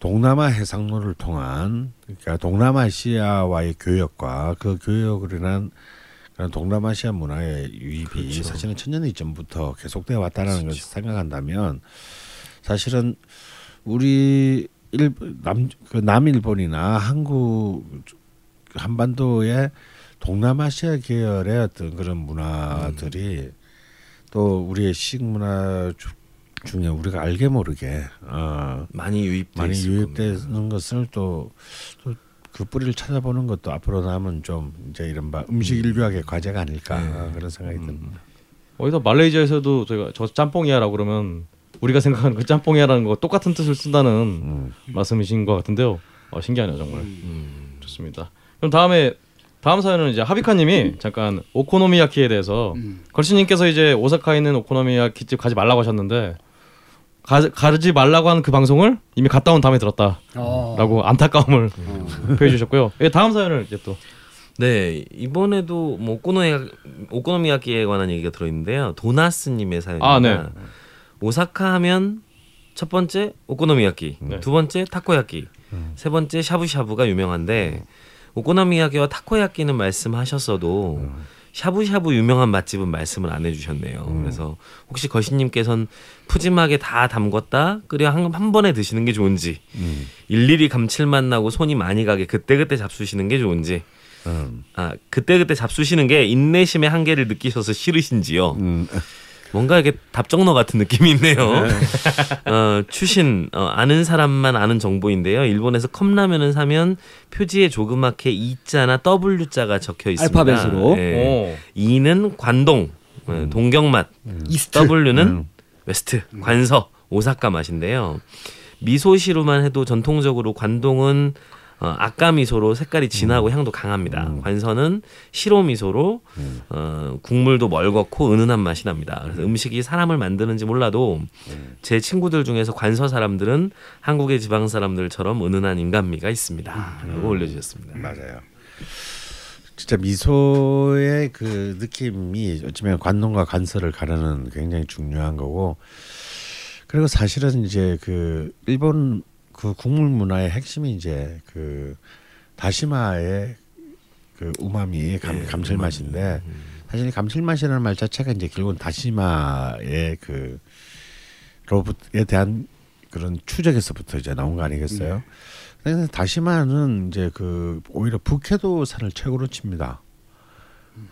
동남아 해상로를 통한 그러니까 동남아시아와의 교역과 그 교역으로 인한 그런 동남아시아 문화의 유입이 그렇죠. 사실은 천년 이전부터 계속되어 왔다라는 것을 생각한다면 사실은 우리 일남그 남일본이나 한국 한반도의 동남아시아 계열의 어떤 그런 문화들이 또 우리의 식문화 주- 중에 우리가 알게 모르게 어, 많이 유입돼 많이 겁니다. 유입되는 것을 또그 뿌리를 찾아보는 것도 앞으로 남은 좀 이제 이른바 음식 인류학의 과제가 아닐까 네. 그런 생각이 듭니다. 어디서 말레이시아에서도 저희가 저 짬뽕이야라고 그러면 우리가 생각하는 그 짬뽕이야라는 거 똑같은 뜻을 쓴다는 음. 말씀이신 것 같은데요. 어, 신기하네요 정말. 음. 좋습니다. 그럼 다음에 다음 사연은 이제 하비카님이 잠깐 오코노미야키에 대해서 음. 걸신님께서 이제 오사카에 있는 오코노미야키 집 가지 말라고 하셨는데 가, 가지 말라고 하는 그 방송을 이미 갔다 온 다음에 들었다라고 어. 안타까움을 어. 표해 주셨고요. 예, 다음 사연을 이제 또 네 이번에도 뭐 오코노미 오코노미야끼에 관한 얘기가 들어있는데요. 도나스님의 사연입니다. 아, 네. 오사카 하면 첫 번째 오코노미야끼, 네. 두 번째 타코야끼, 세 번째 샤브샤브가 유명한데 오코노미야끼와 타코야끼는 말씀하셨어도 샤브샤브 유명한 맛집은 말씀을 안 해주셨네요. 그래서 혹시 거신님께서는 푸짐하게 다 담궜다 끓여 한, 한 번에 드시는 게 좋은지 일일이 감칠맛 나고 손이 많이 가게 그때그때 잡수시는 게 좋은지 음. 아 그때그때 잡수시는 게 인내심의 한계를 느끼셔서 싫으신지요? 음. 뭔가 이게 답정너 같은 느낌이 있네요. 어, 추신 어, 아는 사람만 아는 정보인데요. 일본에서 컵라면을 사면 표지에 조그맣게 E자나 W자가 적혀 있습니다. 알파벳으로. 예. 오. E는 관동, 어, 동경맛, 이스트. W는 음. west, 관서, 오사카 맛인데요. 미소시로만 해도 전통적으로 관동은 어, 아까 미소로 색깔이 진하고 향도 강합니다. 관서는 시로 미소로 어, 국물도 멀겋고 은은한 맛이 납니다. 그래서 음식이 사람을 만드는지 몰라도 제 친구들 중에서 관서 사람들은 한국의 지방 사람들처럼 은은한 인간미가 있습니다. 라고 올려주셨습니다. 맞아요. 진짜 味噌의 그 느낌이 어쩌면 관동과 관서를 가르는 굉장히 중요한 거고 그리고 사실은 이제 그 일본 그 국물 문화의 핵심이 이제 그 다시마의 그 우마미 감, 감칠맛인데 사실 이 감칠맛이라는 말 자체가 이제 결국은 다시마의 그 로봇에 대한 그런 추적에서부터 이제 나온 거 아니겠어요? 그래서 다시마는 이제 그 오히려 북해도 산을 최고로 칩니다.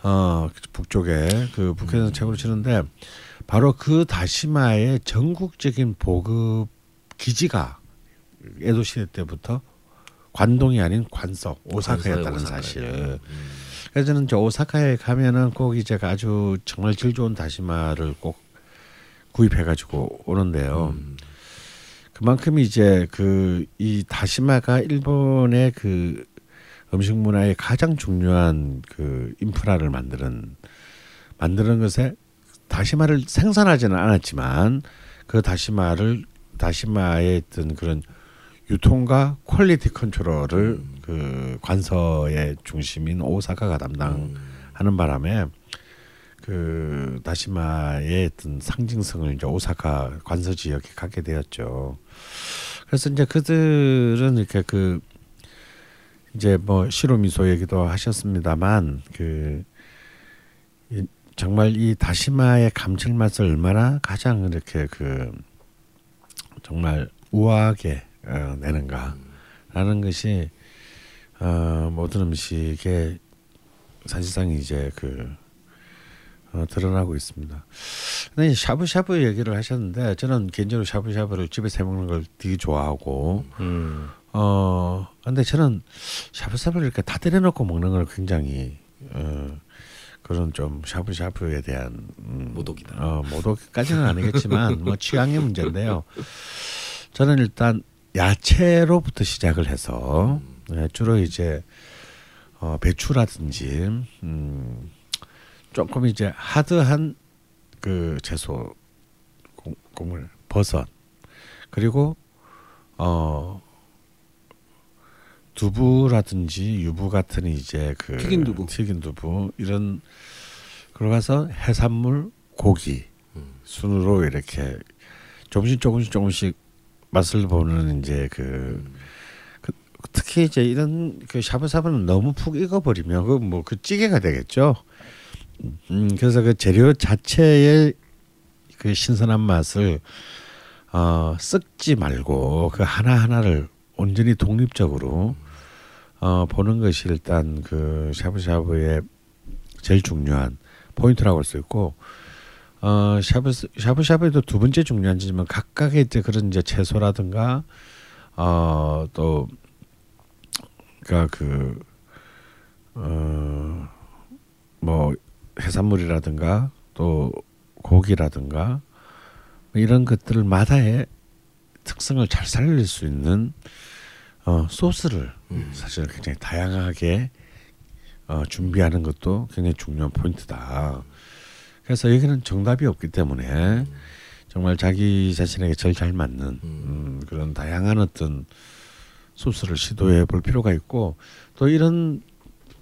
어 북쪽에 그 북해도 최고로 치는데 바로 그 다시마의 전국적인 보급 기지가 에도 시대 때부터 관동이 아닌 관석 오사카였다는. 사실. 그래서 저는 저 오사카에 가면은 꼭 이제 아주 정말 질 좋은 다시마를 꼭 구입해 가지고 오는데요. 그만큼 이제 그 이 다시마가 일본의 그 음식 문화의 가장 중요한 그 인프라를 만드는 만드는 것에 다시마를 생산하지는 않았지만 그 다시마를 다시마의 어떤 그런 유통과 quality control을 그 관서의 중심인 오사카가 담당하는 바람에 그 다시마의 어떤 상징성을 이제 오사카 관서 지역에 갖게 되었죠. 그래서 이제 그들은 이렇게 그 이제 뭐 시로미소 얘기도 하셨습니다만 그 이- 정말 이 다시마의 감칠맛을 얼마나 가장 이렇게 그 정말 우아하게 어, 내는가라는 것이 어, 모든 음식에 사실상 이제 그 어, 드러나고 있습니다. 근데 이 샤브샤브 얘기를 하셨는데 저는 개인적으로 샤브샤브를 집에서 해 먹는 걸 되게 좋아하고 음. 어 근데 저는 샤브샤브를 이렇게 다 때려놓고 먹는 걸 굉장히 어 그런 좀 샤브샤브에 대한 음, 모독이다. 어 모독까지는 아니겠지만 뭐 취향의 문제인데요. 저는 일단 야채로부터 시작을 해서 네, 주로 이제 어, 배추라든지 음, 조금 이제 하드한 그 채소 공- 국물 버섯 그리고 어 두부라든지 유부 같은 이제 그 튀긴 두부. 튀긴 두부 이런 그러가서 해산물 고기 순으로 이렇게 조금씩 조금씩 조금씩 맛을 보는 이제 그, 그 특히 이제 이런 그 샤브샤브는 너무 푹 익어버리면 그 뭐 그 찌개가 되겠죠. 음 그래서 그 재료 자체의 그 신선한 맛을 어 썩지 말고 그 하나 하나를 온전히 독립적으로 어 보는 것이 일단 그 샤브샤브의 제일 중요한 포인트라고 할 수 있고 어 샤브 샤브샤브에도 두 번째 중요한 점은 각각의 이제 그런 이제 채소라든가 어또 그러니까 그 어 뭐 해산물이라든가 또 고기라든가 뭐 이런 것들마다의 특성을 잘 살릴 수 있는 어 소스를 사실 굉장히 다양하게 어 준비하는 것도 굉장히 중요한 포인트다. 그래서 여기는 정답이 없기 때문에 정말 자기 자신에게 제일 잘 맞는 음, 그런 다양한 어떤 소스를 시도해 볼 필요가 있고 또 이런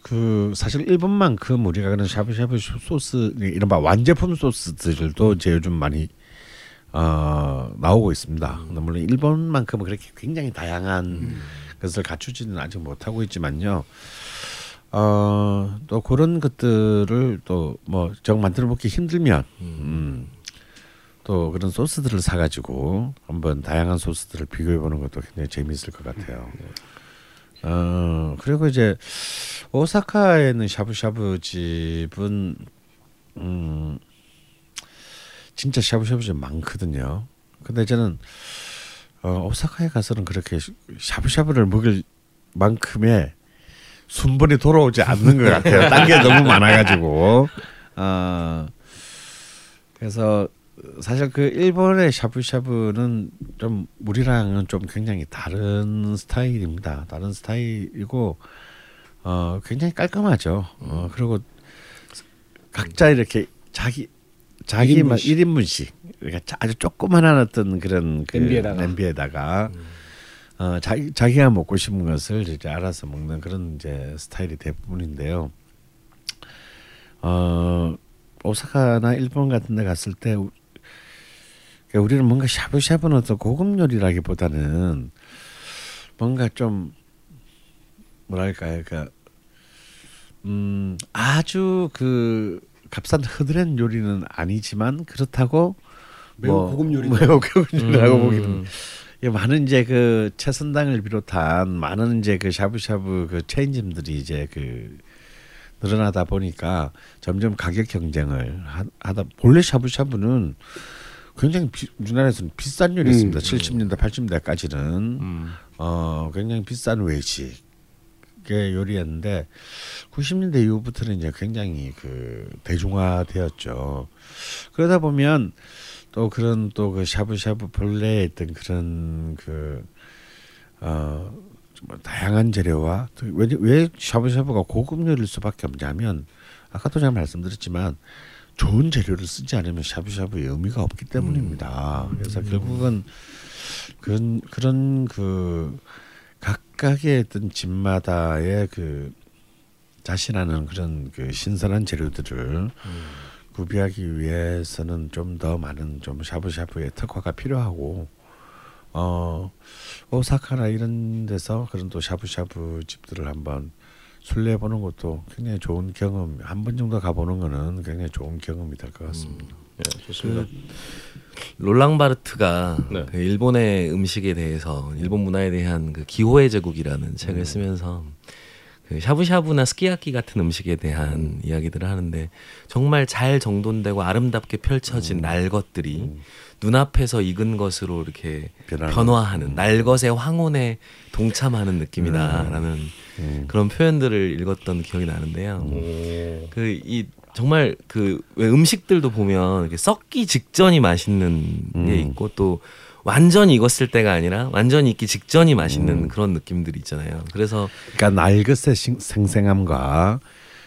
그 사실 일본만큼 우리가 그런 샤브샤브 소스 이른바 완제품 소스들도 이제 요즘 많이 어, 나오고 있습니다. 근데 물론 일본만큼은 그렇게 굉장히 다양한 것을 갖추지는 아직 못하고 있지만요. 어, 또 그런 것들을 또 뭐 정 만들어 먹기 힘들면 음, 또 그런 소스들을 사가지고 한번 다양한 소스들을 비교해 보는 것도 굉장히 재미있을 것 같아요. 어 그리고 이제 오사카에 있는 샤브샤브 집은 음 진짜 샤브샤브 집 많거든요. 근데 저는 어, 오사카에 가서는 그렇게 샤브샤브를 먹을 만큼의 순번이 돌아오지 않는 것 같아요. 딴 게 너무 많아가지고. 어, 그래서 사실 그 일본의 샤브샤브는 좀 우리랑은 좀 굉장히 다른 스타일입니다. 다른 스타일이고 어 굉장히 깔끔하죠. 어 그리고 각자 이렇게 자기 자기만 1인분씩 그러니까 아주 조그만한 어떤 그런 그 냄비에다가. 냄비에다가 어 자기 자기가 먹고 싶은 것을 이제 알아서 먹는 그런 이제 스타일이 대부분인데요. 어 오사카나 일본 같은 데 갔을 때 우- 그러니까 우리는 뭔가 샤브샤브는 어떤 고급 요리라기보다는 뭔가 좀 뭐랄까요 그러니까 음 아주 그 값싼 흐드렛 요리는 아니지만 그렇다고 매우 뭐 고급 요리다. 매우 고급 요리라고 음. 보기는 이 많은 이제 그 채선당을 비롯한 많은 이제 그 샤브샤브 그 체인점들이 이제 그 늘어나다 보니까 점점 가격 경쟁을 하, 하다 본래 샤브샤브는 굉장히 비, 우리나라에서는 비싼 요리였습니다. 음. 70년대 80년대까지는 음. 어 굉장히 비싼 외식의 요리였는데 90년대 이후부터는 이제 굉장히 그 대중화되었죠. 그러다 보면 또 그런 또 그 샤브샤브 본래에 있던 그런 그어 다양한 재료와 또 왜, 왜 샤브샤브가 고급 요리일 수밖에 없냐면 아까도 제가 말씀드렸지만 좋은 재료를 쓰지 않으면 샤브샤브의 의미가 없기 때문입니다. 그래서 결국은 그런 그런 그 각각의 어떤 집마다의 그 자신하는 그런 그 신선한 재료들을 구비하기 위해서는 좀 더 많은 좀 샤브샤브의 특화가 필요하고 어 오사카나 이런 데서 그런 또 샤브샤브 집들을 한번 순례해 보는 것도 굉장히 좋은 경험 한 번 정도 가보는 거는 굉장히 좋은 경험이 될 것 같습니다. 예, 좋습니다. 롤랑바르트가 네. 그 일본의 음식에 대해서 일본 문화에 대한 그 기호의 제국이라는 책을 쓰면서 그 샤브샤브나 스키야키 같은 음식에 대한 이야기들을 하는데 정말 잘 정돈되고 아름답게 펼쳐진 날 것들이 눈앞에서 익은 것으로 이렇게 변하는. 변화하는 날 것의 황혼에 동참하는 느낌이다라는 그런 표현들을 읽었던 기억이 나는데요. 오. 그이 정말 그 왜 음식들도 보면 이렇게 썩기 직전이 맛있는 게 음. 있고 또 완전히 익었을 때가 아니라 완전히 익기 직전이 맛있는 그런 느낌들이 있잖아요. 그래서 그러니까 날것의 싱- 생생함과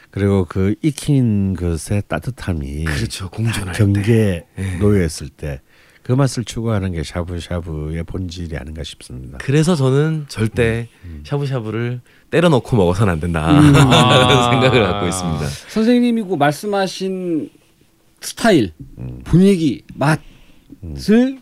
그리고 그 익힌 것의 따뜻함이 그렇죠. 공존할 경계에 놓여 있을 때 그 맛을 추구하는 게 샤브샤브의 본질이 아닌가 싶습니다. 그래서 저는 절대 음, 샤브샤브를 때려 넣고 먹어서는 안 된다라는 아. 생각을 갖고 있습니다. 선생님이고 말씀하신 스타일, 음. 분위기, 맛을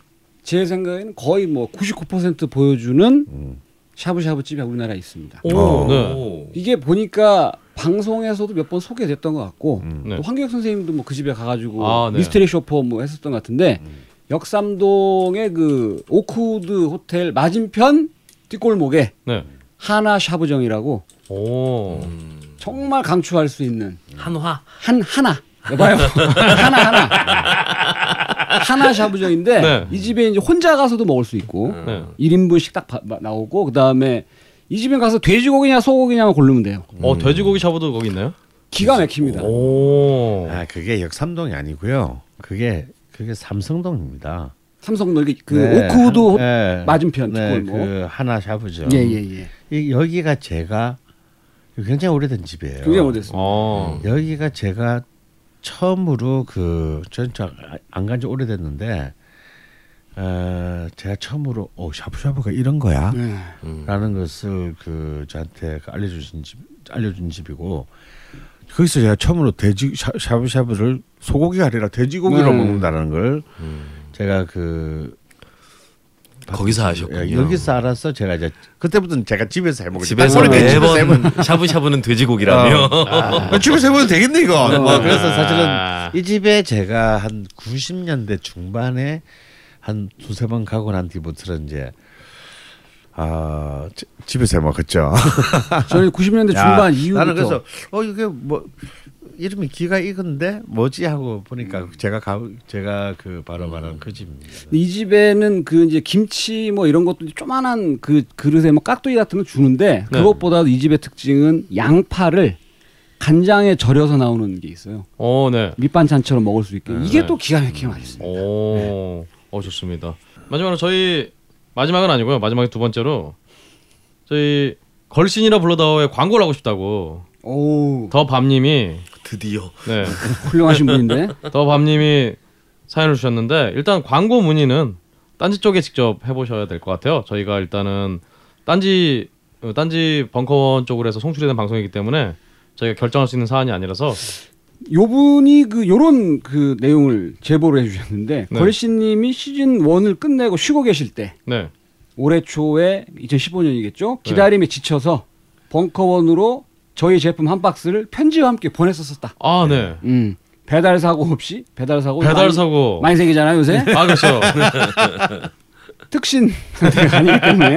제 생각에는 거의 뭐 99% 보여주는 음. 샤브샤브 집이 우리나라에 있습니다. 오, 어. 네. 이게 보니까 방송에서도 몇 번 소개됐던 것 같고 음. 네. 또 황교익 선생님도 뭐 그 집에 가가지고 아, 네. 미스테리 쇼퍼 뭐 했었던 것 같은데 음. 역삼동의 그 오크우드 호텔 맞은편 뒷골목에 네. 하나 샤브정이라고 오. 정말 강추할 수 있는 한화 한 하나 여봐요 하나 하나 하나 샤브정인데 네. 이 집에 이제 혼자 가서도 먹을 수 있고 네. 1인분씩 딱 바- 바- 나오고 그다음에 이 집에 가서 돼지고기냐 소고기냐만 고르면 돼요. 어 돼지고기 샤브도 거기 있나요? 기가 막힙니다. 오. 아 그게 역삼동이 아니고요. 그게 그게 삼성동입니다. 삼성동 이게 그 네. 오크우드 호- 네. 맞은편 네. 그 하나 샤브죠. 예예예. 이- 여기가 제가 굉장히 오래된 집이에요. 굉장히 오래됐습니다. 어. 여기가 제가 처음으로 그 전안 간지 오래됐는데 어, 제가 처음으로 오 샤브샤브가 이런 거야. 네. 라는 것을 그 저한테 그 알려주신 집 알려준 집이고 거기서 제가 처음으로 돼지 샤- 샤브샤브를 소고기가 아니라 돼지고기로 네. 먹는다는 걸 제가 그 거기서 하셨군요. 예, 여기서 알아서 제가 이제 그때부터는 제가 집에서 해먹을 집에서 매번 샤브샤브는 돼지고기라며. 어, 집에서 해보면 되겠네 이거. 뭐 그래서 사실은 아. 이 집에 제가 한 90년대 중반에 한 두세 번 가고 난 뒤부터는 이제 아 지- 집에서 해 먹었죠. 저는 90년대 야, 중반 이후부터 나는 그래서 어 이게 뭐 이름이 기가 익은데 뭐지 하고 보니까 제가 가 제가 그 바로 말한 그 집입니다. 이 집에는 그 이제 김치 뭐 이런 것도 조만한 그 그릇에 뭐 깍두기 같은 거 주는데 네. 그것보다도 이 집의 특징은 양파를 간장에 절여서 나오는 게 있어요. 어, 네. 밑반찬처럼 먹을 수 있게. 이게 네. 또 기가 막히게 맛있어요. 오, 어 좋습니다. 마지막으로 저희 마지막은 아니고요. 마지막에 두 번째로 저희 걸신이라 불러다오의 광고를 하고 싶다고 오, 더 밤님이 드디어. 네, 훌륭하신 분인데. 더 밤님이 사연을 주셨는데 일단 광고 문의는 딴지 쪽에 직접 해보셔야 될 것 같아요. 저희가 일단은 딴지 어, 딴지 벙커원 쪽으로 해서 송출이 된 방송이기 때문에 저희가 결정할 수 있는 사안이 아니라서 요 분이 그 요런 그 내용을 제보를 해주셨는데 네. 걸신님이 시즌 1을 끝내고 쉬고 계실 때 네, 올해 초에 2015년이겠죠 기다림에 지쳐서 벙커원으로 저희 제품 한 박스를 편지와 함께 보냈었었다. 아 네, 음 배달 사고 없이 배달 사고 배달 많이, 사고 많이 생기잖아요 요새 아 그렇죠. 특신 상태가 아니기 때문에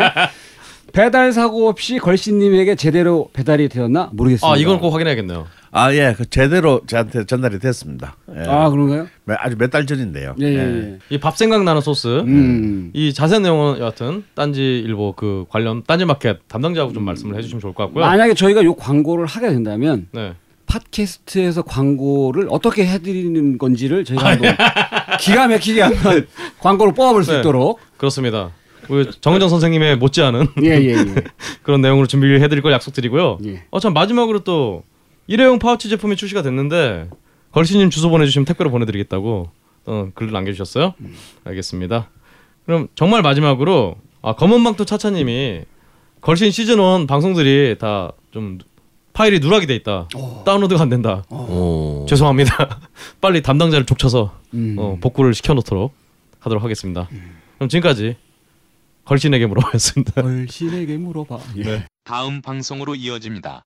배달 사고 없이 걸신님에게 제대로 배달이 되었나 모르겠습니다. 아 이건 꼭 확인해야겠네요. 아 예, 그 제대로 저한테 전달이 됐습니다. 예. 아 그런가요? 매- 아주 몇 달 전인데요. 예 예. 예, 이 밥 생각나는 소스. 음. 이 자세한 내용은 여하튼 딴지 일보 그 관련 딴지 마켓 담당자하고 좀 말씀을 해주시면 좋을 것 같고요. 만약에 저희가 요 광고를 하게 된다면 네. 팟캐스트에서 광고를 어떻게 해드리는 건지를 저희가 한번 기가 막히게 한번 광고를 뽑아볼 수 네. 있도록 그렇습니다. 우리 정은정 선생님의 못지않은 예 예 예. 그런 내용으로 준비를 해드릴 걸 약속드리고요. 예. 어참 마지막으로 또 일회용 파우치 제품이 출시가 됐는데 걸신님 주소 보내주시면 택배로 보내드리겠다고 어, 글을 남겨주셨어요. 알겠습니다. 그럼 정말 마지막으로 아, 검은망토 차차님이 걸신 시즌 1 방송들이 다 좀 파일이 누락이 돼 있다. 다운로드가 안 된다. 오. 죄송합니다. 빨리 담당자를 족쳐서 음. 어, 복구를 시켜놓도록 하도록 하겠습니다. 그럼 지금까지 걸신에게 물어봤습니다. 걸신에게 물어봐. 예. 네. 다음 방송으로 이어집니다.